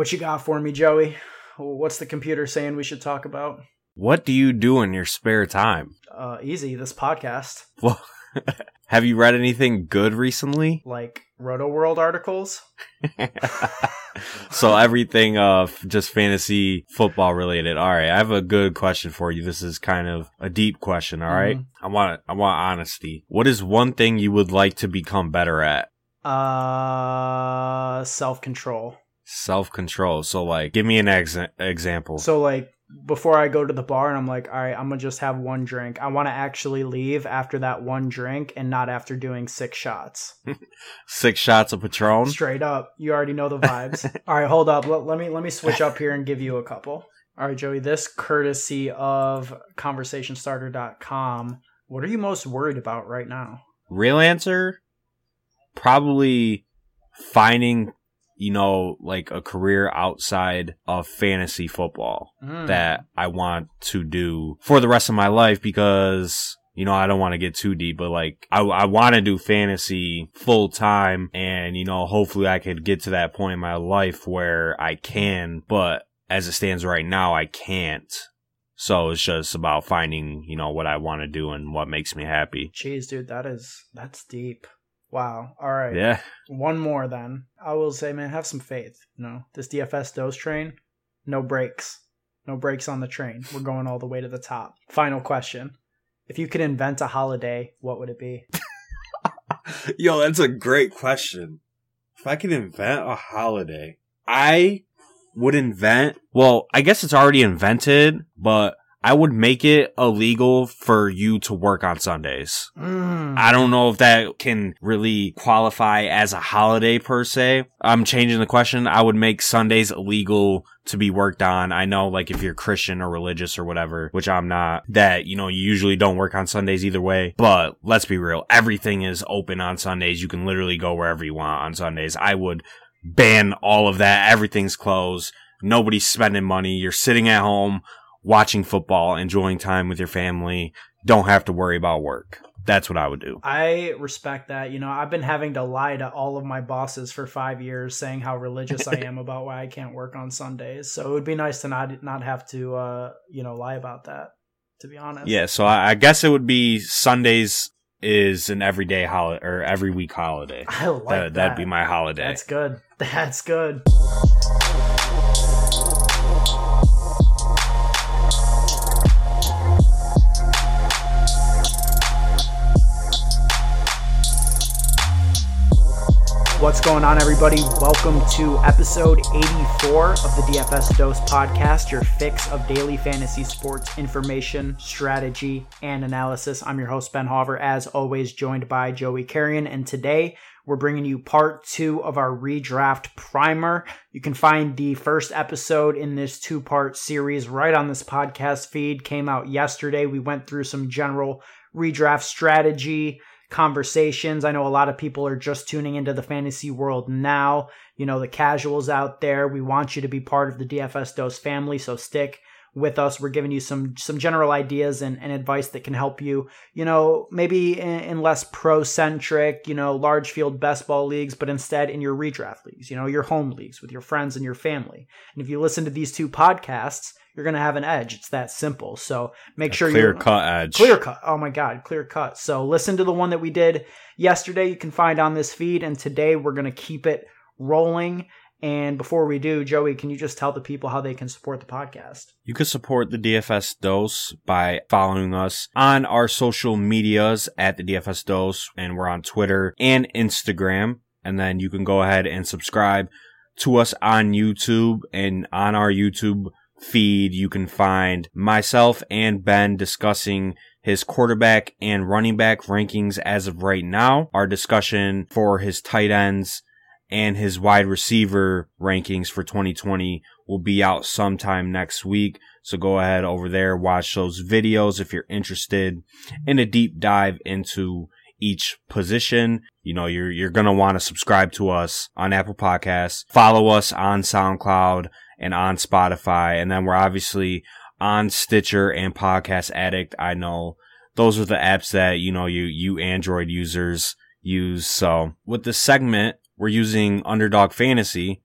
What you got for me, Joey? What's the computer saying we should talk about? What do you do in your spare time? Uh, easy. This podcast, Well, have you read anything good recently? like Rotoworld articles. so everything uh just fantasy football related. All right, I have a good question for you. This is kind of a deep question, all right? I want I want honesty. What is one thing you would like to become better at? Uh, self control. So like give me an ex- example. So like before I go to the bar and I'm like, all right, I'm gonna just have one drink. I want to actually leave after that one drink and not after doing six shots. 6 shots of Patron. Straight up, you already know the vibes. all right, hold up. Let, let me let me switch up here and give you a couple. All right, Joey. This courtesy of ConversationStarter.com. What are you most worried about right now? Real answer probably finding you know like a career outside of fantasy football. Mm. that I want to do for the rest of my life because you know I don't want to get too deep, but like I I want to do fantasy full time, and you know hopefully I could get to that point in my life where I can, but as it stands right now, I can't. So it's just about finding you know what I want to do and what makes me happy. Jeez, dude, that is that's deep. Wow. All right. Yeah, One more then. I will say, man, have some faith. You know, this DFS dose train, no brakes. No brakes on the train. We're going all the way to the top. Final question. If you could invent a holiday, what would it be? Yo, that's a great question. If I could invent a holiday, I would invent, well, I guess it's already invented, but I would make it illegal for you to work on Sundays. Mm. I don't know if that can really qualify as a holiday per se. I'm changing the question. I would make Sundays illegal to be worked on. I know like if you're Christian or religious or whatever, which I'm not, that, you know, you usually don't work on Sundays either way. But let's be real. Everything is open on Sundays. You can literally go wherever you want on Sundays. I would ban all of that. Everything's closed. Nobody's spending money. You're sitting at home watching football, enjoying time with your family. Don't have to worry about work. That's what I would do. I respect that. You know, I've been having to lie to all of my bosses for five years, saying how religious I am about why I can't work on Sundays. So it would be nice to not not have to, uh, you know, lie about that. To be honest. Yeah, so I, I guess it would be Sundays is an everyday holiday or every week holiday. I like that, that. That'd be my holiday. That's good. That's good. What's going on, everybody? Welcome to episode 84 of the DFS Dose podcast, your fix of daily fantasy sports information, strategy, and analysis. I'm your host, Ben Hauver, as always, joined by Joey Carrion. And today we're bringing you part two of our redraft primer. You can find the first episode in this two part series right on this podcast feed. Came out yesterday. We went through some general redraft strategy conversations. I know a lot of people are just tuning into the fantasy world now. You know, the casuals out there, we want you to be part of the DFS Dose family, so stick with us. We're giving you some some general ideas and, and advice that can help you, you know, maybe in, in less pro centric, you know, large field best ball leagues, but instead in your redraft leagues, you know, your home leagues with your friends and your family. And if you listen to these two podcasts, you're gonna have an edge. It's that simple. So make sure you Clear cut edge. Clear cut. Oh my God, clear cut. So listen to the one that we did yesterday. You can find on this feed, and today we're gonna keep it rolling. And before we do, Joey, can you just tell the people how they can support the podcast? You can support the DFS Dose by following us on our social medias at the DFS Dose, and we're on Twitter and Instagram. And then you can go ahead and subscribe to us on YouTube and on our YouTube feed. You can find myself and Ben discussing his quarterback and running back rankings as of right now. Our discussion for his tight ends and his wide receiver rankings for 2020 will be out sometime next week. So go ahead over there, watch those videos if you're interested in a deep dive into each position. You know, you're, you're going to want to subscribe to us on Apple Podcasts, follow us on SoundCloud and on Spotify. And then we're obviously on Stitcher and Podcast Addict. I know those are the apps that, you know, you, you Android users use. So with this segment, we're using Underdog Fantasy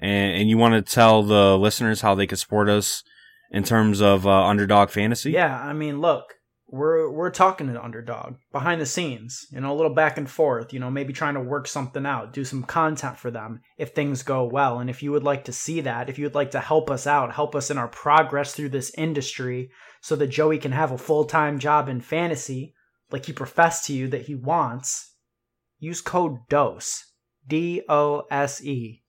And, and you want to tell the listeners how they can support us in terms of uh, underdog fantasy? Yeah, I mean, look, we're we're talking to the underdog behind the scenes, you know, a little back and forth, you know, maybe trying to work something out, do some content for them if things go well. And if you would like to see that, if you would like to help us out, help us in our progress through this industry so that Joey can have a full-time job in fantasy like he professed to you that he wants, use code DOSE, D O S E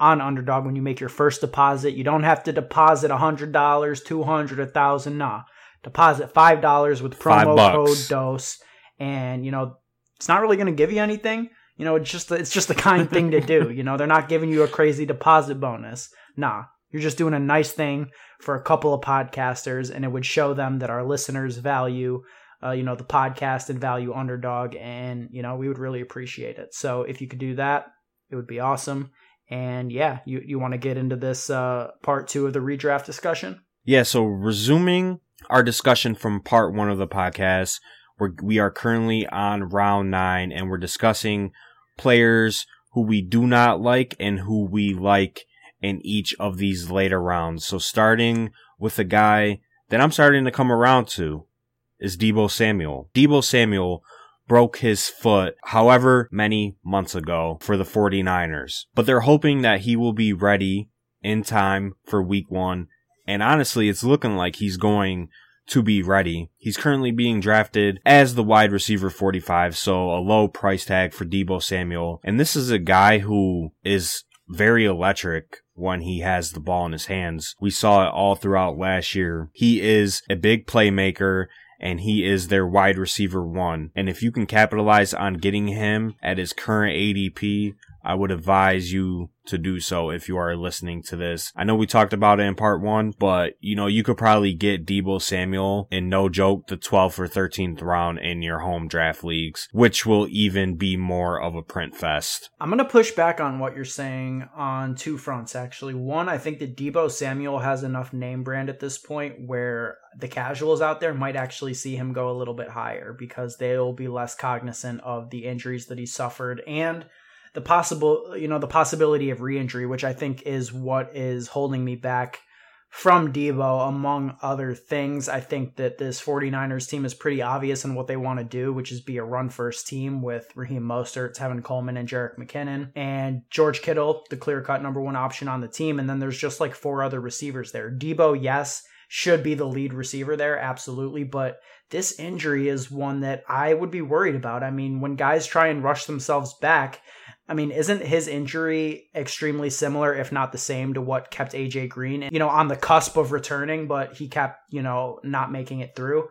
on underdog when you make your first deposit. You don't have to deposit a $100, $200, 1,000. Nah deposit five dollars with promo code dose. And you know it's not really going to give you anything. You know it's just it's just the kind thing to do. You know they're not giving you a crazy deposit bonus. Nah you're just doing a nice thing for a couple of podcasters and it would show them that our listeners value uh, you know the podcast and value underdog and you know we would really appreciate it. So if you could do that it would be awesome. And yeah you, you want to get into this uh, part two of the redraft discussion? Yeah so resuming our discussion from part one of the podcast. We're, we are currently on round nine and we're discussing players who we do not like and who we like in each of these later rounds. So starting with a guy that I'm starting to come around to is Deebo Samuel. Deebo Samuel broke his foot however many months ago for the 49ers, but they're hoping that he will be ready in time for week one and honestly, it's looking like he's going to be ready. He's currently being drafted as the wide receiver 45, so a low price tag for Deebo Samuel. And this is a guy who is very electric when he has the ball in his hands. We saw it all throughout last year. He is a big playmaker and he is their wide receiver one. And if you can capitalize on getting him at his current ADP, I would advise you to do so if you are listening to this. I know we talked about it in part one, but you know, you could probably get Deebo Samuel in no joke the 12th or 13th round in your home draft leagues, which will even be more of a print fest. I'm going to push back on what you're saying on two fronts, actually. One, I think that Deebo Samuel has enough name brand at this point where the casuals out there might actually see him go a little bit higher because they'll be less cognizant of the injuries that he suffered and the possible you know the possibility of re-injury which i think is what is holding me back from deebo among other things. I think that this 49ers team is pretty obvious in what they want to do which is be a run first team with Raheem Mostert, Tevin Coleman and Jerick McKinnon and George Kittle the clear cut number 1 option on the team. And then there's just like four other receivers there. Deebo yes should be the lead receiver there absolutely but this injury is one that I would be worried about. I mean, when guys try and rush themselves back, I mean, isn't his injury extremely similar, if not the same, to what kept AJ Green, you know, on the cusp of returning, but he kept, you know, not making it through?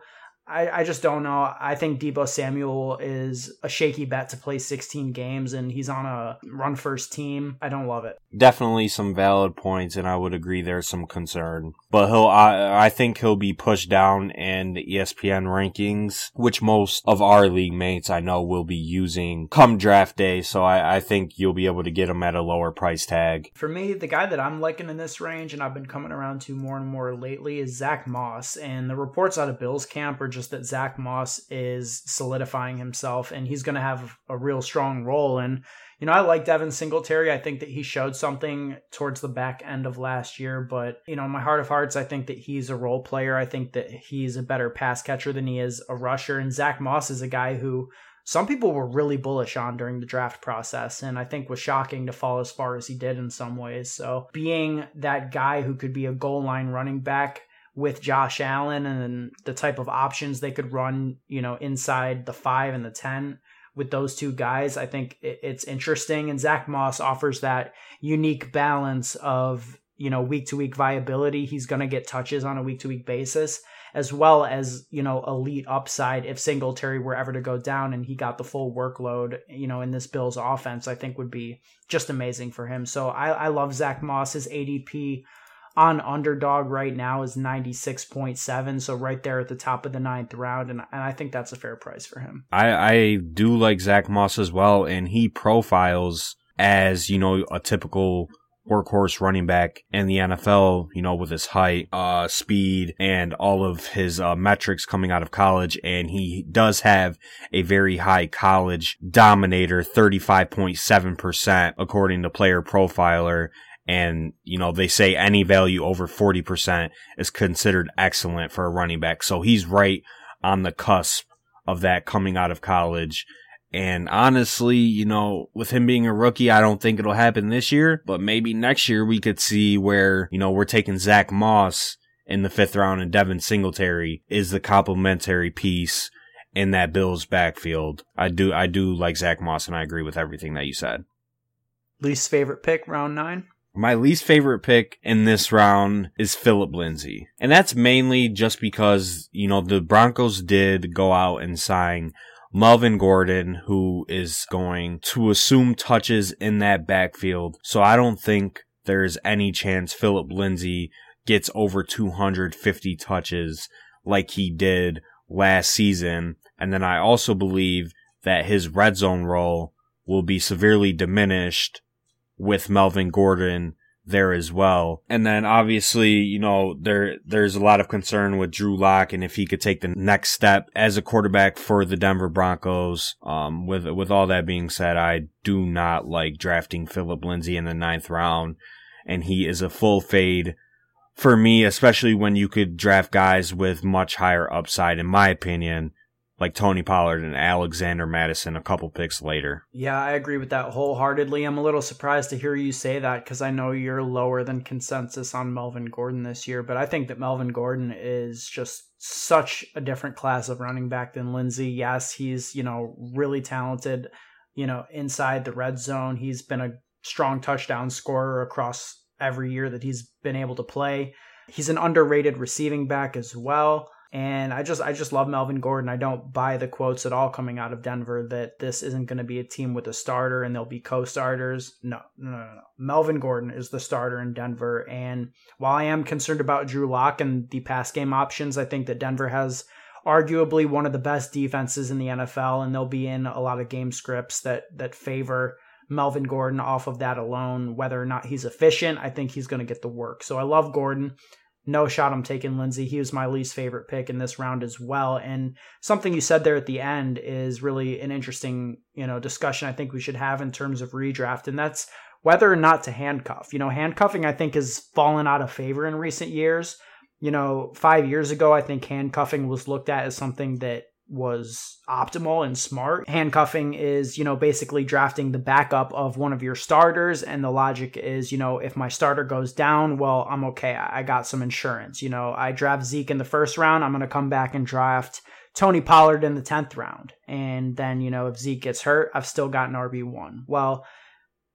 I, I just don't know. I think Deebo Samuel is a shaky bet to play 16 games, and he's on a run first team. I don't love it. Definitely some valid points, and I would agree there's some concern. But he'll, I, I think he'll be pushed down in the ESPN rankings, which most of our league mates I know will be using come draft day. So I, I think you'll be able to get him at a lower price tag. For me, the guy that I'm liking in this range, and I've been coming around to more and more lately, is Zach Moss. And the reports out of Bills camp are just just that Zach Moss is solidifying himself and he's going to have a real strong role. And, you know, I like Devin Singletary. I think that he showed something towards the back end of last year, but, you know, my heart of hearts, I think that he's a role player. I think that he's a better pass catcher than he is a rusher. And Zach Moss is a guy who some people were really bullish on during the draft process and I think was shocking to fall as far as he did in some ways. So being that guy who could be a goal line running back with Josh Allen and the type of options they could run, you know, inside the five and the 10 with those two guys, I think it's interesting. And Zach Moss offers that unique balance of, you know, week to week viability. He's going to get touches on a week to week basis, as well as, you know, elite upside if Singletary were ever to go down and he got the full workload, you know, in this Bills offense, I think would be just amazing for him. So I, I love Zach Moss. His ADP on underdog right now is 96.7 so right there at the top of the ninth round and, and i think that's a fair price for him I, I do like zach moss as well and he profiles as you know a typical workhorse running back in the NFL, you know, with his height, uh, speed, and all of his uh, metrics coming out of college. And he does have a very high college dominator, 35.7%, according to Player Profiler And, you know, they say any value over 40% is considered excellent for a running back. So he's right on the cusp of that coming out of college. And honestly, you know, with him being a rookie, I don't think it'll happen this year, but maybe next year we could see where, you know, we're taking Zach Moss in the fifth round and Devin Singletary is the complementary piece in that Bills backfield. I do, I do like Zach Moss and I agree with everything that you said. Least favorite pick, round nine? My least favorite pick in this round is Philip Lindsay. And that's mainly just because, you know, the Broncos did go out and sign Melvin Gordon, who is going to assume touches in that backfield. So I don't think there's any chance Philip Lindsay gets over 250 touches like he did last season. And then I also believe that his red zone role will be severely diminished with Melvin Gordon there as well. And then obviously, you know, there there's a lot of concern with Drew Lock and if he could take the next step as a quarterback for the Denver Broncos. Um, with with all that being said, I do not like drafting Philip Lindsay in the ninth round, and he is a full fade for me, especially when you could draft guys with much higher upside, in my opinion, like Tony Pollard and Alexander Mattison a couple picks later. Yeah, I agree with that wholeheartedly. I'm a little surprised to hear you say that because I know you're lower than consensus on Melvin Gordon this year, but I think that Melvin Gordon is just such a different class of running back than Lindsay. Yes, he's, you know, really talented, you know, inside the red zone. He's been a strong touchdown scorer across every year that he's been able to play. He's an underrated receiving back as well. And I just I just love Melvin Gordon. I don't buy the quotes at all coming out of Denver that this isn't going to be a team with a starter and they'll be co-starters. No, no, no, no. Melvin Gordon is the starter in Denver. And while I am concerned about Drew Lock and the pass game options, I think that Denver has arguably one of the best defenses in the NFL, and they'll be in a lot of game scripts that that favor Melvin Gordon off of that alone. Whether or not he's efficient, I think he's going to get the work. So I love Gordon no shot I'm taking Lindsay. He was my least favorite pick in this round as well. And something you said there at the end is really an interesting, you know, discussion I think we should have in terms of redraft. And that's whether or not to handcuff. You know, handcuffing I think has fallen out of favor in recent years. You know, five years ago, I think handcuffing was looked at as something that was optimal and smart. Handcuffing is, you know, basically drafting the backup of one of your starters. And the logic is, you know, if my starter goes down, well, I'm okay. I got some insurance. You know, I draft Zeke in the first round. I'm going to come back and draft Tony Pollard in the 10th round. And then, you know, if Zeke gets hurt, I've still got an RB1. Well,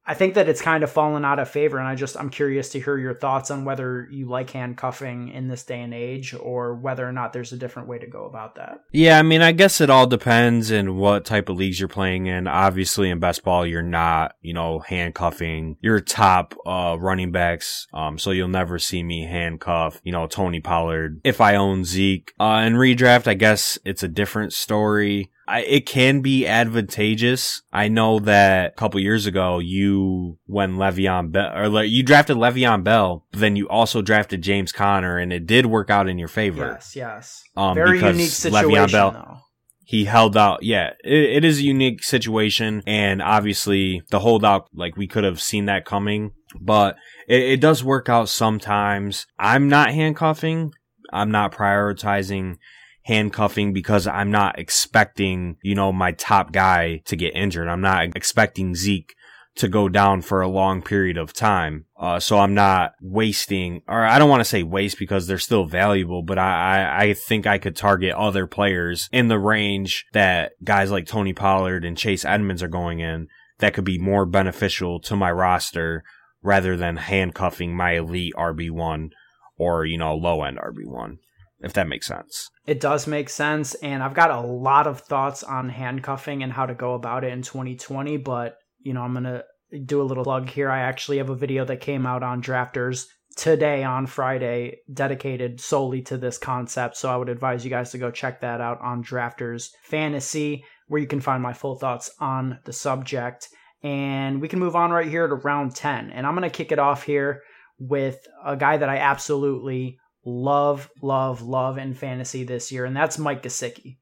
I think that it's kind of fallen out of favor, and I just I'm curious to hear your thoughts on whether you like handcuffing in this day and age, or whether or not there's a different way to go about that. Yeah, I mean, I guess it all depends in what type of leagues you're playing in. Obviously, in best ball, you're not, you know, handcuffing your top uh, running backs, um, so you'll never see me handcuff, you know, Tony Pollard if I own Zeke. Uh, in redraft, I guess it's a different story. I, it can be advantageous. I know that a couple years ago, you, when Le'Veon Bell, or like, you drafted Le'Veon Bell, but then you also drafted James Conner, and it did work out in your favor. Yes, yes. Um, Very because unique situation, Le'Veon Bell, though. he held out. Yeah, it, it is a unique situation, and obviously the holdout, like we could have seen that coming, but it, it does work out sometimes. I'm not handcuffing. I'm not prioritizing handcuffing because I'm not expecting, you know, my top guy to get injured. I'm not expecting Zeke to go down for a long period of time. Uh, so I'm not wasting, or I don't want to say waste because they're still valuable, but I, I, I think I could target other players in the range that guys like Tony Pollard and Chase Edmonds are going in that could be more beneficial to my roster rather than handcuffing my elite RB1 or, you know, low end RB1 if that makes sense. It does make sense. And I've got a lot of thoughts on handcuffing and how to go about it in 2020. But, you know, I'm going to do a little plug here. I actually have a video that came out on drafters today on Friday dedicated solely to this concept. So I would advise you guys to go check that out on Drafters Fantasy, where you can find my full thoughts on the subject. And we can move on right here to round 10. And I'm going to kick it off here with a guy that I absolutely love, love, love in fantasy this year, and that's Mike Gesicki.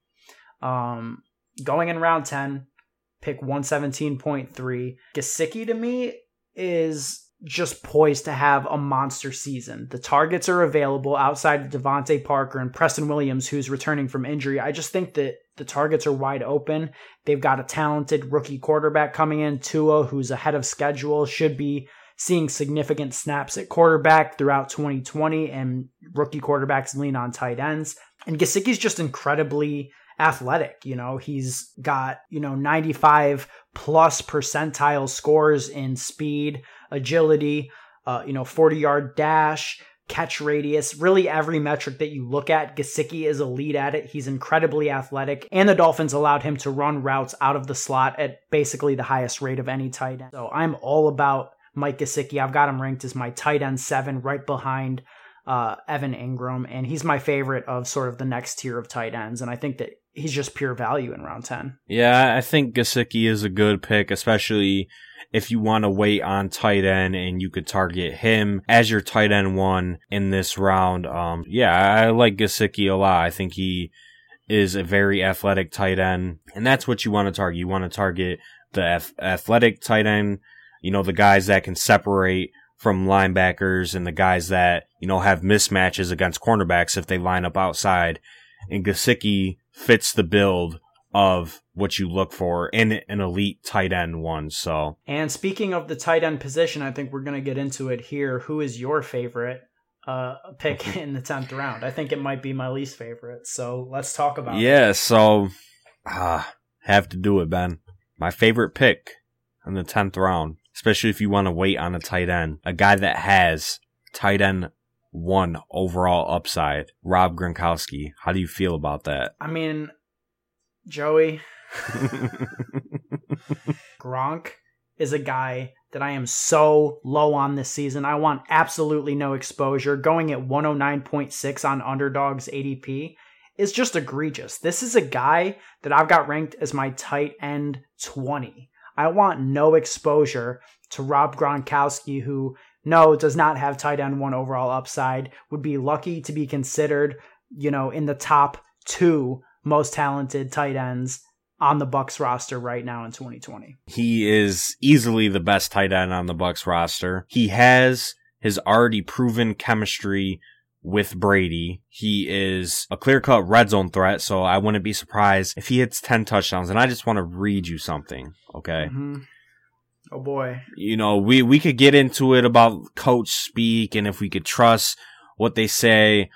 Um, going in round 10, pick 117.3. Gesicki to me is just poised to have a monster season. The targets are available outside of DeVante Parker and Preston Williams, who's returning from injury. I just think that the targets are wide open. They've got a talented rookie quarterback coming in, Tua, who's ahead of schedule, should be seeing significant snaps at quarterback throughout 2020, and rookie quarterbacks lean on tight ends. And Gesicki's just incredibly athletic. You know, he's got, you know, 95 plus percentile scores in speed, agility, uh, you know, 40 yard dash, catch radius, really every metric that you look at. Gesicki is elite at it. He's incredibly athletic, and the Dolphins allowed him to run routes out of the slot at basically the highest rate of any tight end. So I'm all about Mike Gesicki. I've got him ranked as my tight end seven, right behind uh, Evan Engram, and he's my favorite of sort of the next tier of tight ends. And I think that he's just pure value in round 10. Yeah, I think Gesicki is a good pick, especially if you want to wait on tight end and you could target him as your tight end one in this round. Um, yeah, I like Gesicki a lot. I think he is a very athletic tight end, and that's what you want to target. You want to target the athletic tight end, you know, the guys that can separate from linebackers and the guys that, you know, have mismatches against cornerbacks if they line up outside. And Gesicki fits the build of what you look for in an elite tight end one. So, and speaking of the tight end position, I think we're going to get into it here. Who is your favorite uh, pick in the tenth round? I think it might be my least favorite. So let's talk about. Yeah. It. So, uh, have to do it, Ben. My favorite pick in the tenth round, especially if you want to wait on a tight end, a guy that has tight end one overall upside, Rob Gronkowski. How do you feel about that? I mean, Joey, Gronk is a guy that I am so low on this season. I want absolutely no exposure. Going at 109.6 on underdogs ADP is just egregious. This is a guy that I've got ranked as my tight end 20. I want no exposure to Rob Gronkowski, who no, does not have tight end one overall upside, would be lucky to be considered, you know, in the top two most talented tight ends on the Bucks roster right now in 2020. He is easily the best tight end on the Bucks roster. He has his already proven chemistry with Brady. He is a clear cut red zone threat, so I wouldn't be surprised if he hits 10 touchdowns. And I just want to read you something, okay? Mm-hmm. Oh boy. You know, we, we could get into it about coach speak and if we could trust what they say,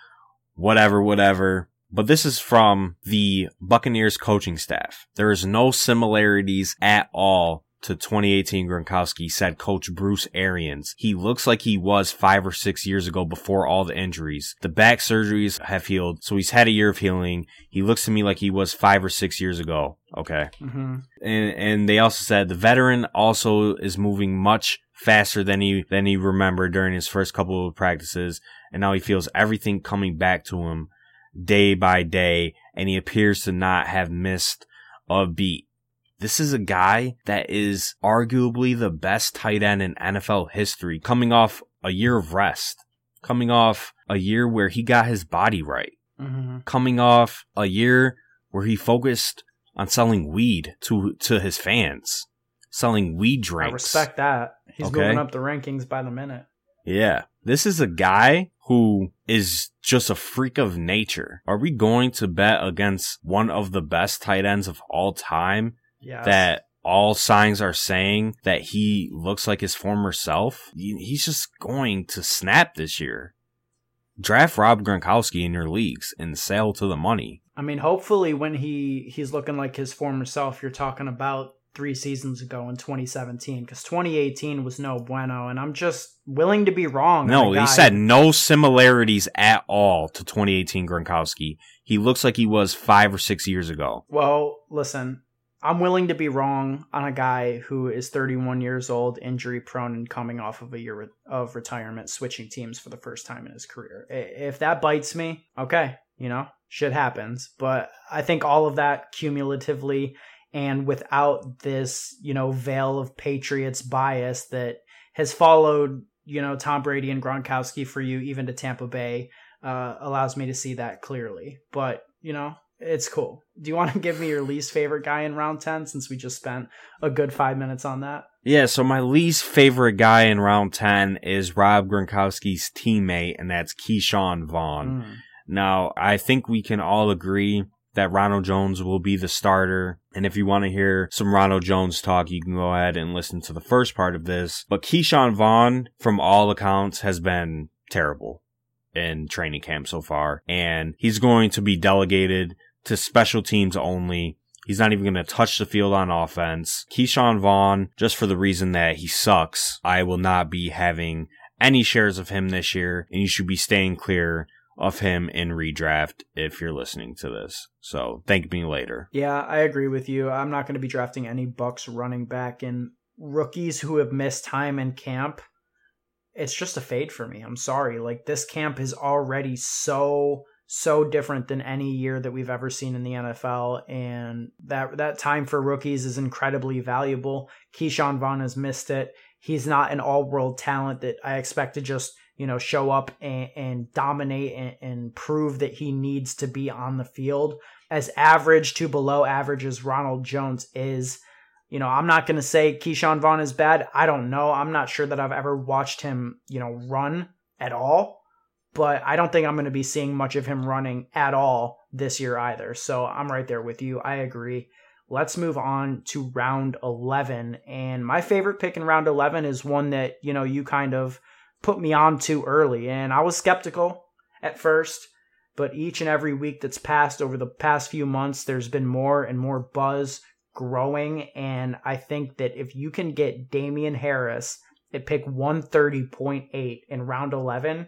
whatever, whatever. But this is from the Buccaneers coaching staff. There is no similarities at all to 2018 Gronkowski, said coach Bruce Arians. He looks like he was five or six years ago before all the injuries. The back surgeries have healed, so he's had a year of healing. He looks to me like he was five or six years ago. Okay. Mm-hmm. And, and they also said the veteran also is moving much faster than he, than he remembered during his first couple of practices. And now he feels everything coming back to him day by day. And he appears to not have missed a beat. This is a guy that is arguably the best tight end in NFL history, coming off a year of rest, coming off a year where he got his body right, mm-hmm. coming off a year where he focused on selling weed to to his fans, selling weed drinks. I respect that. He's okay? moving up the rankings by the minute. Yeah. This is a guy who is just a freak of nature. Are we going to bet against one of the best tight ends of all time yes. that all signs are saying that he looks like his former self. He's just going to snap this year. Draft Rob Gronkowski in your leagues and sell to the money. I mean, hopefully, when he he's looking like his former self, you're talking about three seasons ago in 2017 because 2018 was no bueno, and I'm just willing to be wrong. No, he said no similarities at all to 2018 Gronkowski. He looks like he was five or six years ago. Well, listen, I'm willing to be wrong on a guy who is 31 years old, injury prone, and coming off of a year of retirement, switching teams for the first time in his career. If that bites me, okay, you know, shit happens. But I think all of that cumulatively and without this, you know, veil of Patriots bias that has followed, you know, Tom Brady and Gronkowski for you, even to Tampa Bay, uh, allows me to see that clearly. But, you know, it's cool. Do you want to give me your least favorite guy in round 10 since we just spent a good five minutes on that? Yeah, so my least favorite guy in round 10 is Rob Gronkowski's teammate, and that's Ke'Shawn Vaughn. Mm. Now, I think we can all agree that Ronald Jones will be the starter. And if you want to hear some Ronald Jones talk, you can go ahead and listen to the first part of this. But Ke'Shawn Vaughn, from all accounts, has been terrible in training camp so far. And he's going to be delegated to special teams only. He's not even going to touch the field on offense. Ke'Shawn Vaughn, just for the reason that he sucks, I will not be having any shares of him this year, and you should be staying clear of him in redraft if you're listening to this. So thank me later. Yeah, I agree with you. I'm not going to be drafting any Bucks running back and rookies who have missed time in camp. It's just a fade for me. I'm sorry. Like this camp is already so so different than any year that we've ever seen in the NFL and that that time for rookies is incredibly valuable. Ke'Shawn Vaughn has missed it. He's not an all-world talent that I expect to just you know, show up and, and dominate and, and, prove that he needs to be on the field. As average to below average as Ronald Jones is, you know, I'm not going to say Ke'Shawn Vaughn is bad. I don't know. I'm not sure that I've ever watched him, you know, run at all. But I don't think I'm going to be seeing much of him running at all this year either. So I'm right there with you. I agree. Let's move on to round 11. And my favorite pick in round 11 is one that, you know, you kind of put me on too early. And I was skeptical at first, but each and every week that's passed over the past few months, there's been more and more buzz growing. And I think that if you can get Damien Harris at pick 130.8 in round 11,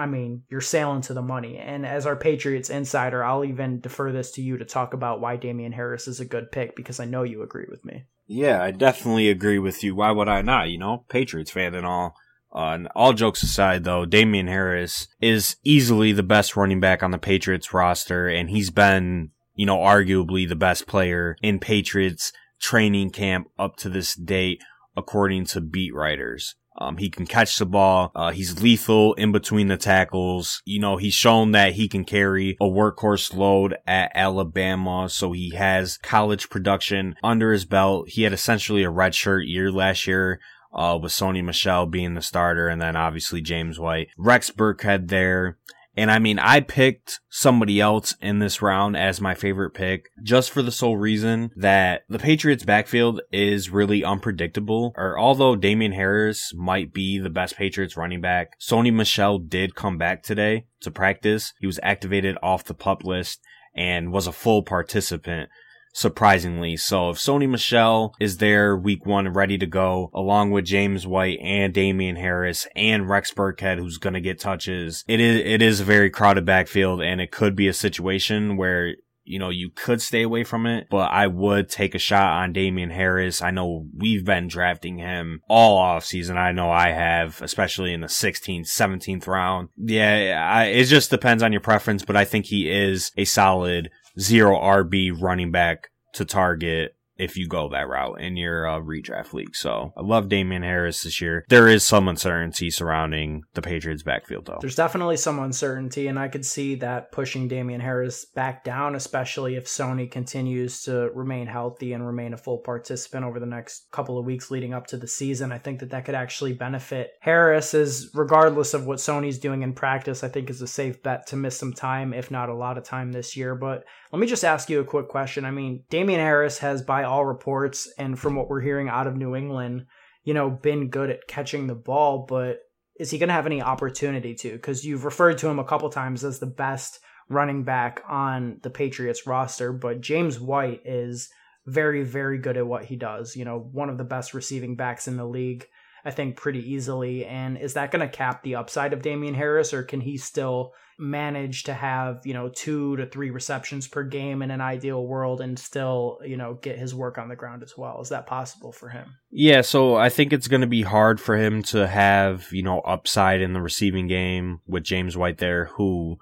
I mean, you're sailing to the money. And as our Patriots insider, I'll even defer this to you to talk about why Damien Harris is a good pick because I know you agree with me. Yeah, I definitely agree with you. Why would I not? You know, Patriots fan and all. Uh, all jokes aside, though, Damien Harris is easily the best running back on the Patriots roster, and he's been, you know, arguably the best player in Patriots training camp up to this date, according to beat writers. Um, he can catch the ball. Uh, he's lethal in between the tackles. You know, he's shown that he can carry a workhorse load at Alabama. So he has college production under his belt. He had essentially a redshirt year last year uh, with Sony Michel being the starter and then obviously James White. Rex Burkhead there. And I mean, I picked somebody else in this round as my favorite pick just for the sole reason that the Patriots backfield is really unpredictable. Or although Damien Harris might be the best Patriots running back, Sony Michel did come back today to practice. He was activated off the pup list and was a full participant surprisingly. So if Sony Michel is there week one ready to go, along with James White and Damien Harris and Rex Burkhead, who's going to get touches, it is, it is a very crowded backfield and it could be a situation where you know, you could stay away from it, but I would take a shot on Damien Harris. I know we've been drafting him all off season. I know I have, especially in the 16th, 17th round. Yeah, I, it just depends on your preference, but I think he is a solid zero RB running back to target if you go that route in your uh, redraft league. So I love Damien Harris this year. There is some uncertainty surrounding the Patriots backfield though. There's definitely some uncertainty and I could see that pushing Damien Harris back down, especially if Sony continues to remain healthy and remain a full participant over the next couple of weeks leading up to the season. I think that that could actually benefit Harris as regardless of what Sony's doing in practice, I think is a safe bet to miss some time, if not a lot of time this year. But let me just ask you a quick question. I mean, Damien Harris has by all reports and from what we're hearing out of New England, you know, been good at catching the ball, but is he going to have any opportunity to? Because you've referred to him a couple times as the best running back on the Patriots roster, but James White is very, very good at what he does. You know, one of the best receiving backs in the league. I think, pretty easily. And is that going to cap the upside of Damien Harris, or can he still manage to have, you know, two to three receptions per game in an ideal world and still, you know, get his work on the ground as well? Is that possible for him? Yeah, so I think it's going to be hard for him to have, you know, upside in the receiving game with James White there, who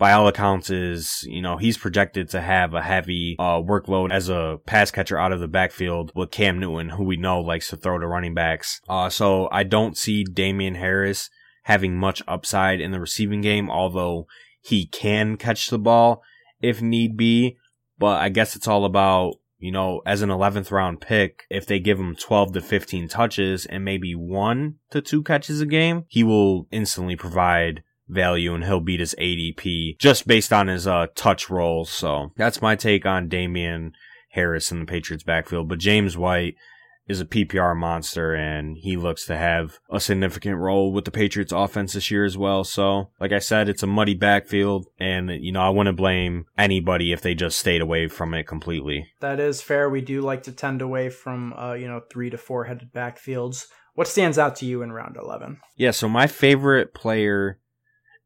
by all accounts is, you know, he's projected to have a heavy uh, workload as a pass catcher out of the backfield with Cam Newton, who we know likes to throw to running backs. Uh, so I don't see Damien Harris having much upside in the receiving game, although he can catch the ball. if need be. But I guess it's all about you know, as an 11th round pick, if they give him 12 to 15 touches and maybe one to two catches a game, he will instantly provide value and he'll beat his ADP just based on his uh, touch role. So that's my take on Damien Harris in the Patriots backfield. But James White, is a PPR monster and he looks to have a significant role with the Patriots offense this year as well. So, like I said, it's a muddy backfield and, you know, I wouldn't blame anybody if they just stayed away from it completely. That is fair. We do like to tend away from, uh, you know, three to four headed backfields. What stands out to you in round 11? Yeah, so my favorite player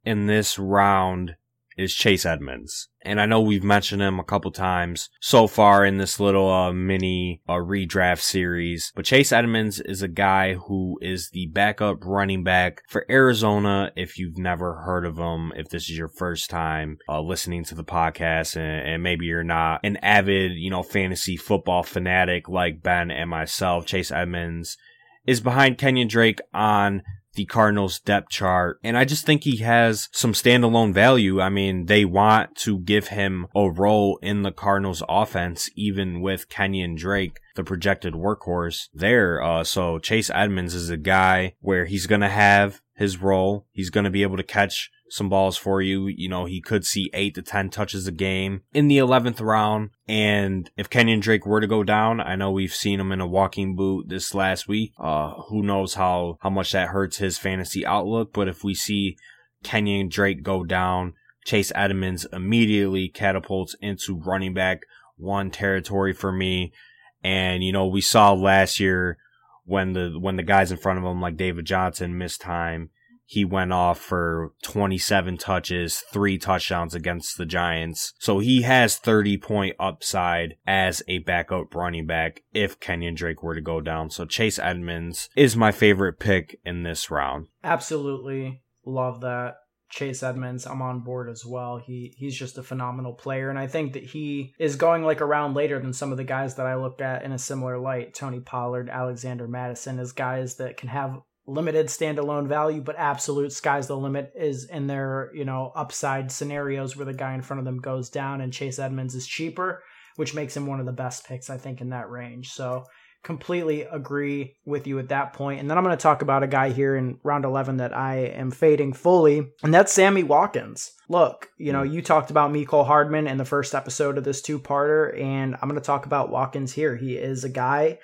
in this round is Chase Edmonds. And I know we've mentioned him a couple times so far in this little uh, mini uh, redraft series. But Chase Edmonds is a guy who is the backup running back for Arizona. If you've never heard of him, if this is your first time uh, listening to the podcast and, and maybe you're not an avid, you know, fantasy football fanatic like Ben and myself, Chase Edmonds is behind Kenyan Drake on the Cardinals depth chart. And I just think he has some standalone value. I mean, they want to give him a role in the Cardinals offense, even with Kenyan Drake, the projected workhorse there. Uh, so Chase Edmonds is a guy where he's going to have his role. He's going to be able to catch some balls for you. You know, he could see eight to 10 touches a game in the 11th round. And if Kenyan Drake were to go down, I know we've seen him in a walking boot this last week. Uh, who knows how, how much that hurts his fantasy outlook. But if we see Kenyan Drake go down, Chase Edmonds immediately catapults into running back one territory for me. And, you know, we saw last year when the, when the guys in front of him, like David Johnson, missed time he went off for 27 touches, three touchdowns against the Giants. So he has 30 point upside as a backup running back if Kenyan Drake were to go down. So Chase Edmonds is my favorite pick in this round. Absolutely love that. Chase Edmonds, I'm on board as well. He he's just a phenomenal player, and I think that he is going like around later than some of the guys that I looked at in a similar light. Tony Pollard, Alexander Mattison, as guys that can have limited standalone value, but absolute sky's the limit is in their, you know, upside scenarios where the guy in front of them goes down and Chase Edmonds is cheaper, which makes him one of the best picks, I think, in that range. So completely agree with you at that point. And then I'm going to talk about a guy here in round 11 that I am fading fully, and that's Sammy Watkins. Look, you know, you talked about Mecole Hardman in the first episode of this two parter, and I'm going to talk about Watkins here. He is a guy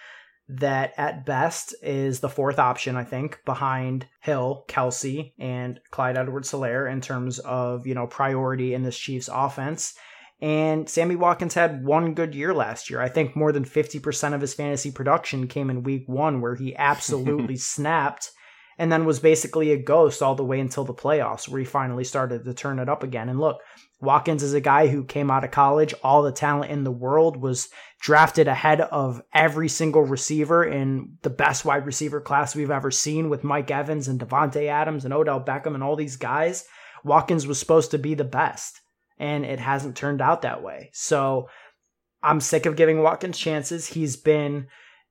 that at best is the fourth option, I think, behind Hill, Kelce, and Clyde Edwards Helaire in terms of, you know, priority in this Chiefs offense. And Sammy Watkins had one good year last year. I think more than 50% of his fantasy production came in week one, where he absolutely snapped and then was basically a ghost all the way until the playoffs, where he finally started to turn it up again. And look, Watkins is a guy who came out of college, all the talent in the world, was drafted ahead of every single receiver in the best wide receiver class we've ever seen with Mike Evans and Davante Adams and Odell Beckham and all these guys. Watkins was supposed to be the best, and it hasn't turned out that way. So I'm sick of giving Watkins chances. He's been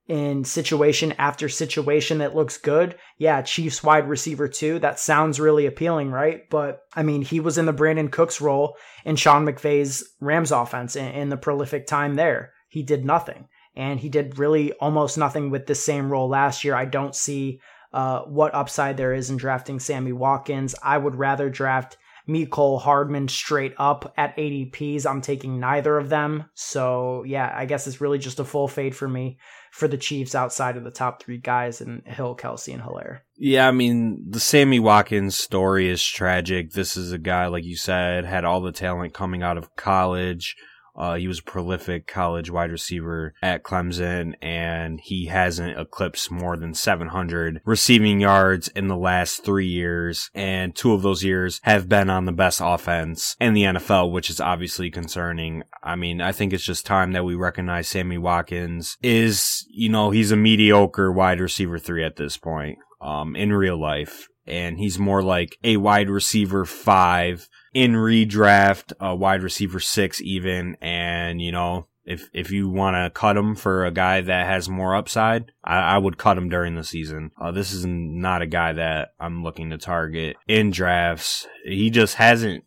in situation after situation that looks good. Yeah, Chiefs wide receiver too. That sounds really appealing, right? But I mean, he was in the Brandin Cooks role in Sean McVay's Rams offense in, in the prolific time there. He did nothing. And he did really almost nothing with the same role last year. I don't see uh, what upside there is in drafting Sammy Watkins. I would rather draft Mecole Hardman straight up at ADPs. I'm taking neither of them. So, yeah, I guess it's really just a full fade for me for the Chiefs outside of the top three guys in Hill, Kelce, and Helaire. Yeah, I mean, the Sammy Watkins story is tragic. This is a guy, like you said, had all the talent coming out of college uh, he was a prolific college wide receiver at Clemson, and he hasn't eclipsed more than 700 receiving yards in the last three years. And two of those years have been on the best offense in the NFL, which is obviously concerning. I mean, I think it's just time that we recognize Sammy Watkins is, you know, he's a mediocre wide receiver three at this point, um, in real life. And he's more like a wide receiver five in redraft, a wide receiver six even, and you know, if if you want to cut him for a guy that has more upside, I, I would cut him during the season. Uh, this is not a guy that I'm looking to target in drafts. He just hasn't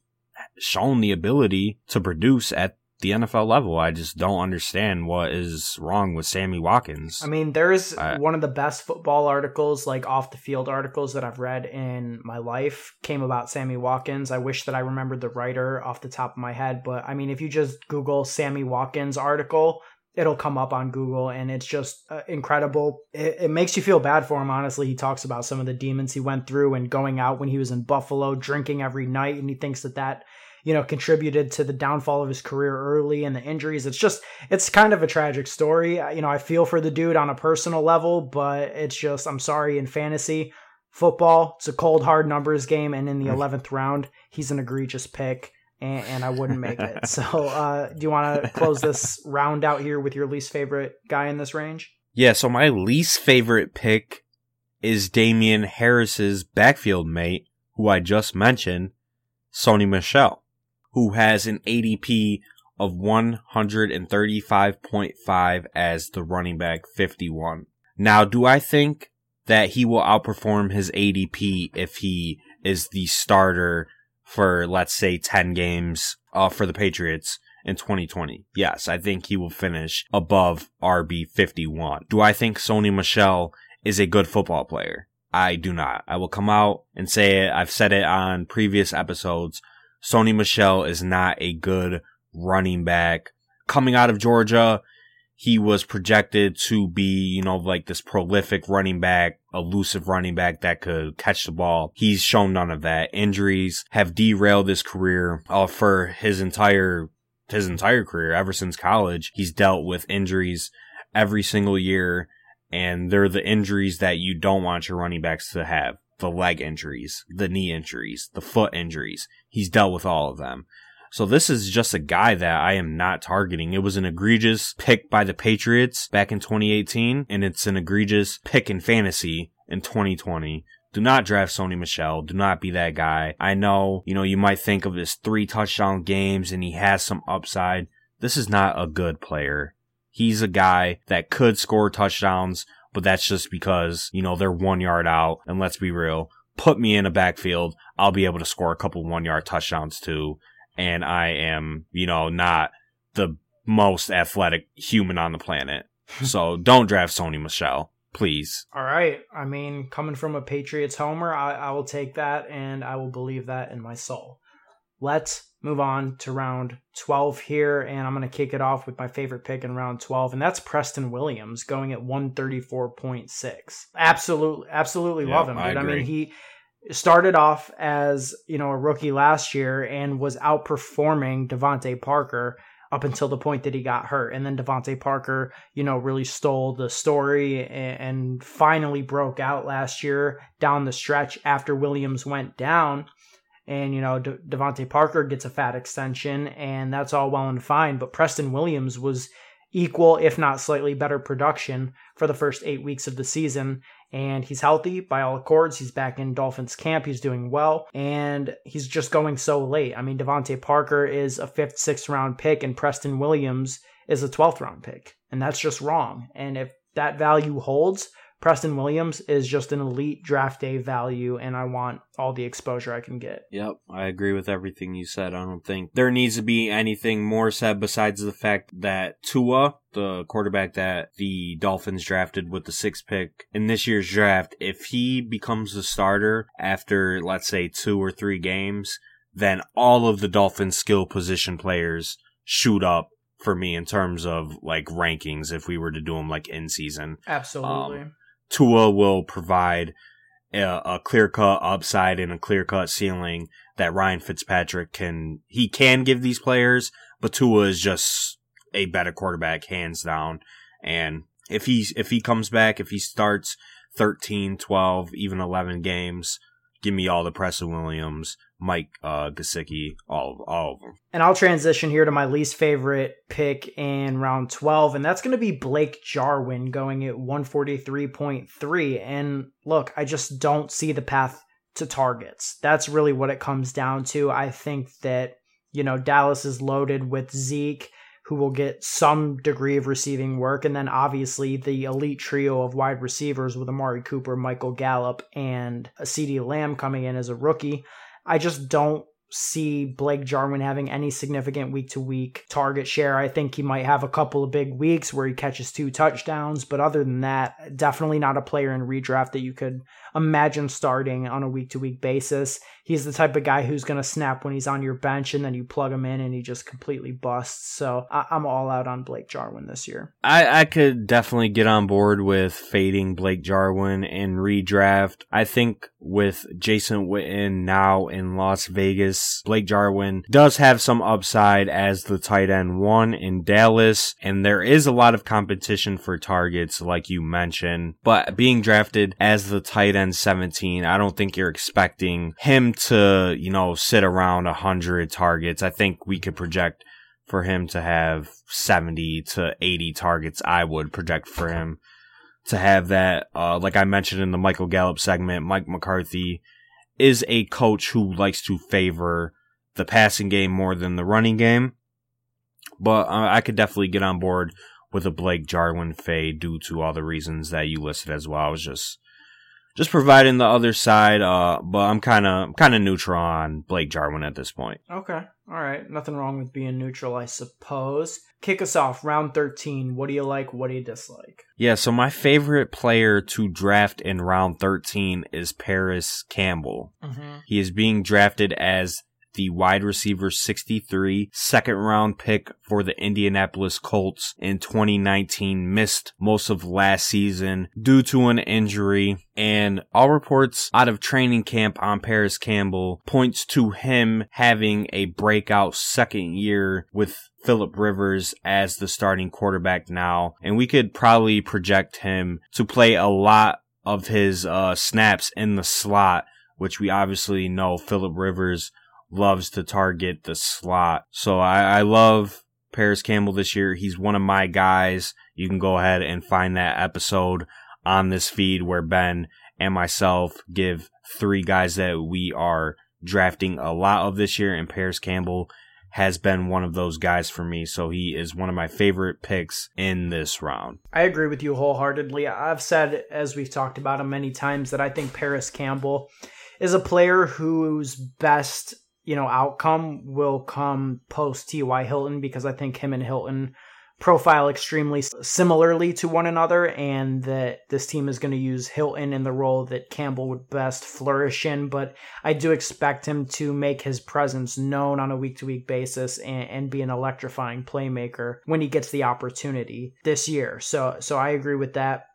shown the ability to produce at the NFL level. I just don't understand what is wrong with Sammy Watkins. I mean, there's one of the best football articles, like off the field articles that I've read in my life came about Sammy Watkins. I wish that I remembered the writer off the top of my head, but I mean, if you just Google Sammy Watkins article, it'll come up on Google and it's just uh, incredible. It, it, makes you feel bad for him, honestly. He talks about some of the demons he went through and going out when he was in Buffalo, drinking every night, and he thinks that that you know, contributed to the downfall of his career early and the injuries. It's just, it's kind of a tragic story. You know, I feel for the dude on a personal level, but it's just, I'm sorry, in fantasy football, it's a cold, hard numbers game. And in the 11th mm. round, he's an egregious pick. And, and I wouldn't make it. So, uh, do you want to close this round out here with your least favorite guy in this range? Yeah. So my least favorite pick is Damien Harris's backfield mate, who I just mentioned, Sony Michel who has an ADP of 135.5 as the running back 51. Now, do I think that he will outperform his ADP if he is the starter for, let's say, 10 games uh, for the Patriots in 2020? Yes, I think he will finish above RB 51. Do I think Sony Michel is a good football player? I do not. I will come out and say it. I've said it on previous episodes. Sony Michel is not a good running back. Coming out of Georgia, he was projected to be, you know, like this prolific running back, elusive running back that could catch the ball. He's shown none of that. Injuries have derailed his career uh, for his entire his entire career ever since college. He's dealt with injuries every single year and they're the injuries that you don't want your running backs to have the leg injuries, the knee injuries, the foot injuries. He's dealt with all of them. So this is just a guy that I am not targeting. It was an egregious pick by the Patriots back in 2018, and it's an egregious pick in fantasy in 2020. Do not draft Sony Michel. Do not be that guy. I know, you know, you might think of his three touchdown games and he has some upside. This is not a good player. He's a guy that could score touchdowns, but that's just because, you know, they're one yard out. And let's be real, put me in a backfield. I'll be able to score a couple one yard touchdowns too. And I am, you know, not the most athletic human on the planet. so don't draft Sony Michel, please. All right. I mean, coming from a Patriots homer, I, I will take that and I will believe that in my soul. Let's move on to round 12 here, and I'm going to kick it off with my favorite pick in round 12, and that's Preston Williams going at 134.6. Absolutely, absolutely yeah, love him, dude. I, I mean, he started off as you know a rookie last year and was outperforming DeVante Parker up until the point that he got hurt. And then DeVante Parker, you know, really stole the story and, and, finally broke out last year down the stretch after Williams went down and you know De- Parker gets a fat extension, and that's all well and fine. But Preston Williams was equal, if not slightly better, production for the first eight weeks of the season, and he's healthy by all accords. He's back in Dolphins camp. He's doing well, and he's just going so late. I mean, DeVante Parker is a fifth, sixth round pick, and Preston Williams is a twelfth round pick, and that's just wrong. And if that value holds, Preston Williams is just an elite draft day value, and I want all the exposure I can get. Yep, I agree with everything you said. I don't think there needs to be anything more said besides the fact that Tua, the quarterback that the Dolphins drafted with the sixth pick in this year's draft, if he becomes the starter after, let's say, two or three games, then all of the Dolphins skill position players shoot up for me in terms of like rankings if we were to do them like in season. Absolutely. Um, Tua will provide a, a clear cut upside and a clear cut ceiling that Ryan Fitzpatrick can, he can give these players, but Tua is just a better quarterback, hands down. And if he's, if he comes back, if he starts 13, 12, even 11 games, give me all the Preston Williams, Mike uh, all all of them. And I'll transition here to my least favorite pick in round 12, and that's going to be Blake Jarwin going at 143.3. And look, I just don't see the path to targets. That's really what it comes down to. I think that, you know, Dallas is loaded with Zeke who will get some degree of receiving work. And then obviously the elite trio of wide receivers with Amari Cooper, Michael Gallup, and CeeDee Lamb coming in as a rookie. I just don't see Blake Jarwin having any significant week to week target share. I think he might have a couple of big weeks where he catches two touchdowns, but other than that, definitely not a player in redraft that you could imagine starting on a week to week basis. He's the type of guy who's going to snap when he's on your bench and then you plug him in and he just completely busts. So I- am all out on Blake Jarwin this year. I-, I could definitely get on board with fading Blake Jarwin and redraft. I think with Jason Witten now in Las Vegas, Blake Jarwin does have some upside as the tight end one in Dallas, and there is a lot of competition for targets, like you mentioned. But being drafted as the tight end 17, I don't think you're expecting him to, you know, sit around 100 targets. I think we could project for him to have 70 to 80 targets. I would project for him to have that. Uh, like I mentioned in the Michael Gallup segment, Mike McCarthy is a coach who likes to favor the passing game more than the running game. But uh, I could definitely get on board with a Blake Jarwin fade due to all the reasons that you listed as well. I was just just providing the other side. Uh, but I'm kind of kind of neutral on Blake Jarwin at this point. Okay, all right, nothing wrong with being neutral, I suppose. Kick us off, round 13. What do you like? What do you dislike? Yeah, so my favorite player to draft in round 13 is Parris Campbell. Mm-hmm. He is being drafted as the wide receiver 63 second round pick for the Indianapolis Colts in 2019 missed most of last season due to an injury. And all reports out of training camp on Parris Campbell points to him having a breakout second year with Philip Rivers as the starting quarterback now. And we could probably project him to play a lot of his uh, snaps in the slot which we obviously know Philip Rivers loves to target the slot. So I, I love Parris Campbell this year. He's one of my guys. You can go ahead and find that episode on this feed where Ben and myself give three guys that we are drafting a lot of this year, and Parris Campbell has been one of those guys for me. So he is one of my favorite picks in this round. I agree with you wholeheartedly. I've said, as we've talked about him many times, that I think Parris Campbell is a player whose best you know, outcome will come post T.Y. Hilton because I think him and Hilton profile extremely similarly to one another and that this team is going to use Hilton in the role that Campbell would best flourish in. But I do expect him to make his presence known on a week to week basis and, and, be an electrifying playmaker when he gets the opportunity this year. So, so I agree with that.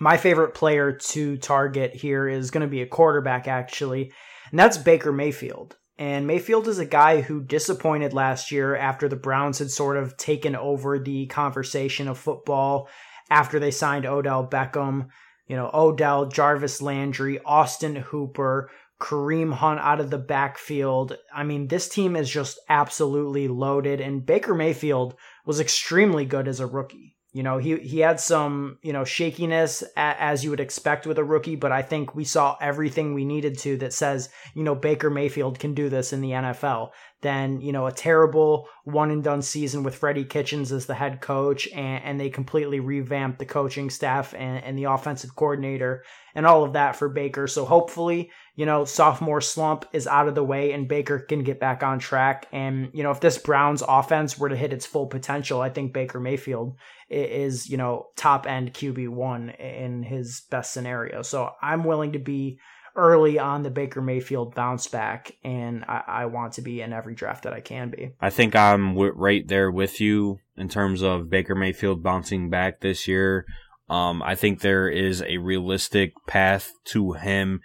My favorite player to target here is going to be a quarterback actually, and that's Baker Mayfield. And Mayfield is a guy who disappointed last year after the Browns had sort of taken over the conversation of football after they signed Odell Beckham. You know, Odell, Jarvis Landry, Austin Hooper, Kareem Hunt out of the backfield. I mean, this team is just absolutely loaded, and Baker Mayfield was extremely good as a rookie. You know, he he had some, you know, shakiness as you would expect with a rookie, but I think we saw everything we needed to that says, you know, Baker Mayfield can do this in the NFL. Then, you know, a terrible one and done season with Freddie Kitchens as the head coach, and, and they completely revamped the coaching staff and, and the offensive coordinator and all of that for Baker. So hopefully, you know, sophomore slump is out of the way and Baker can get back on track. And, you know, if this Browns offense were to hit its full potential, I think Baker Mayfield is, you know, top end QB1 in his best scenario. So I'm willing to be early on the Baker Mayfield bounce back, and I, I, want to be in every draft that I can be. I think I'm w- right there with you in terms of Baker Mayfield bouncing back this year. Um, I think there is a realistic path to him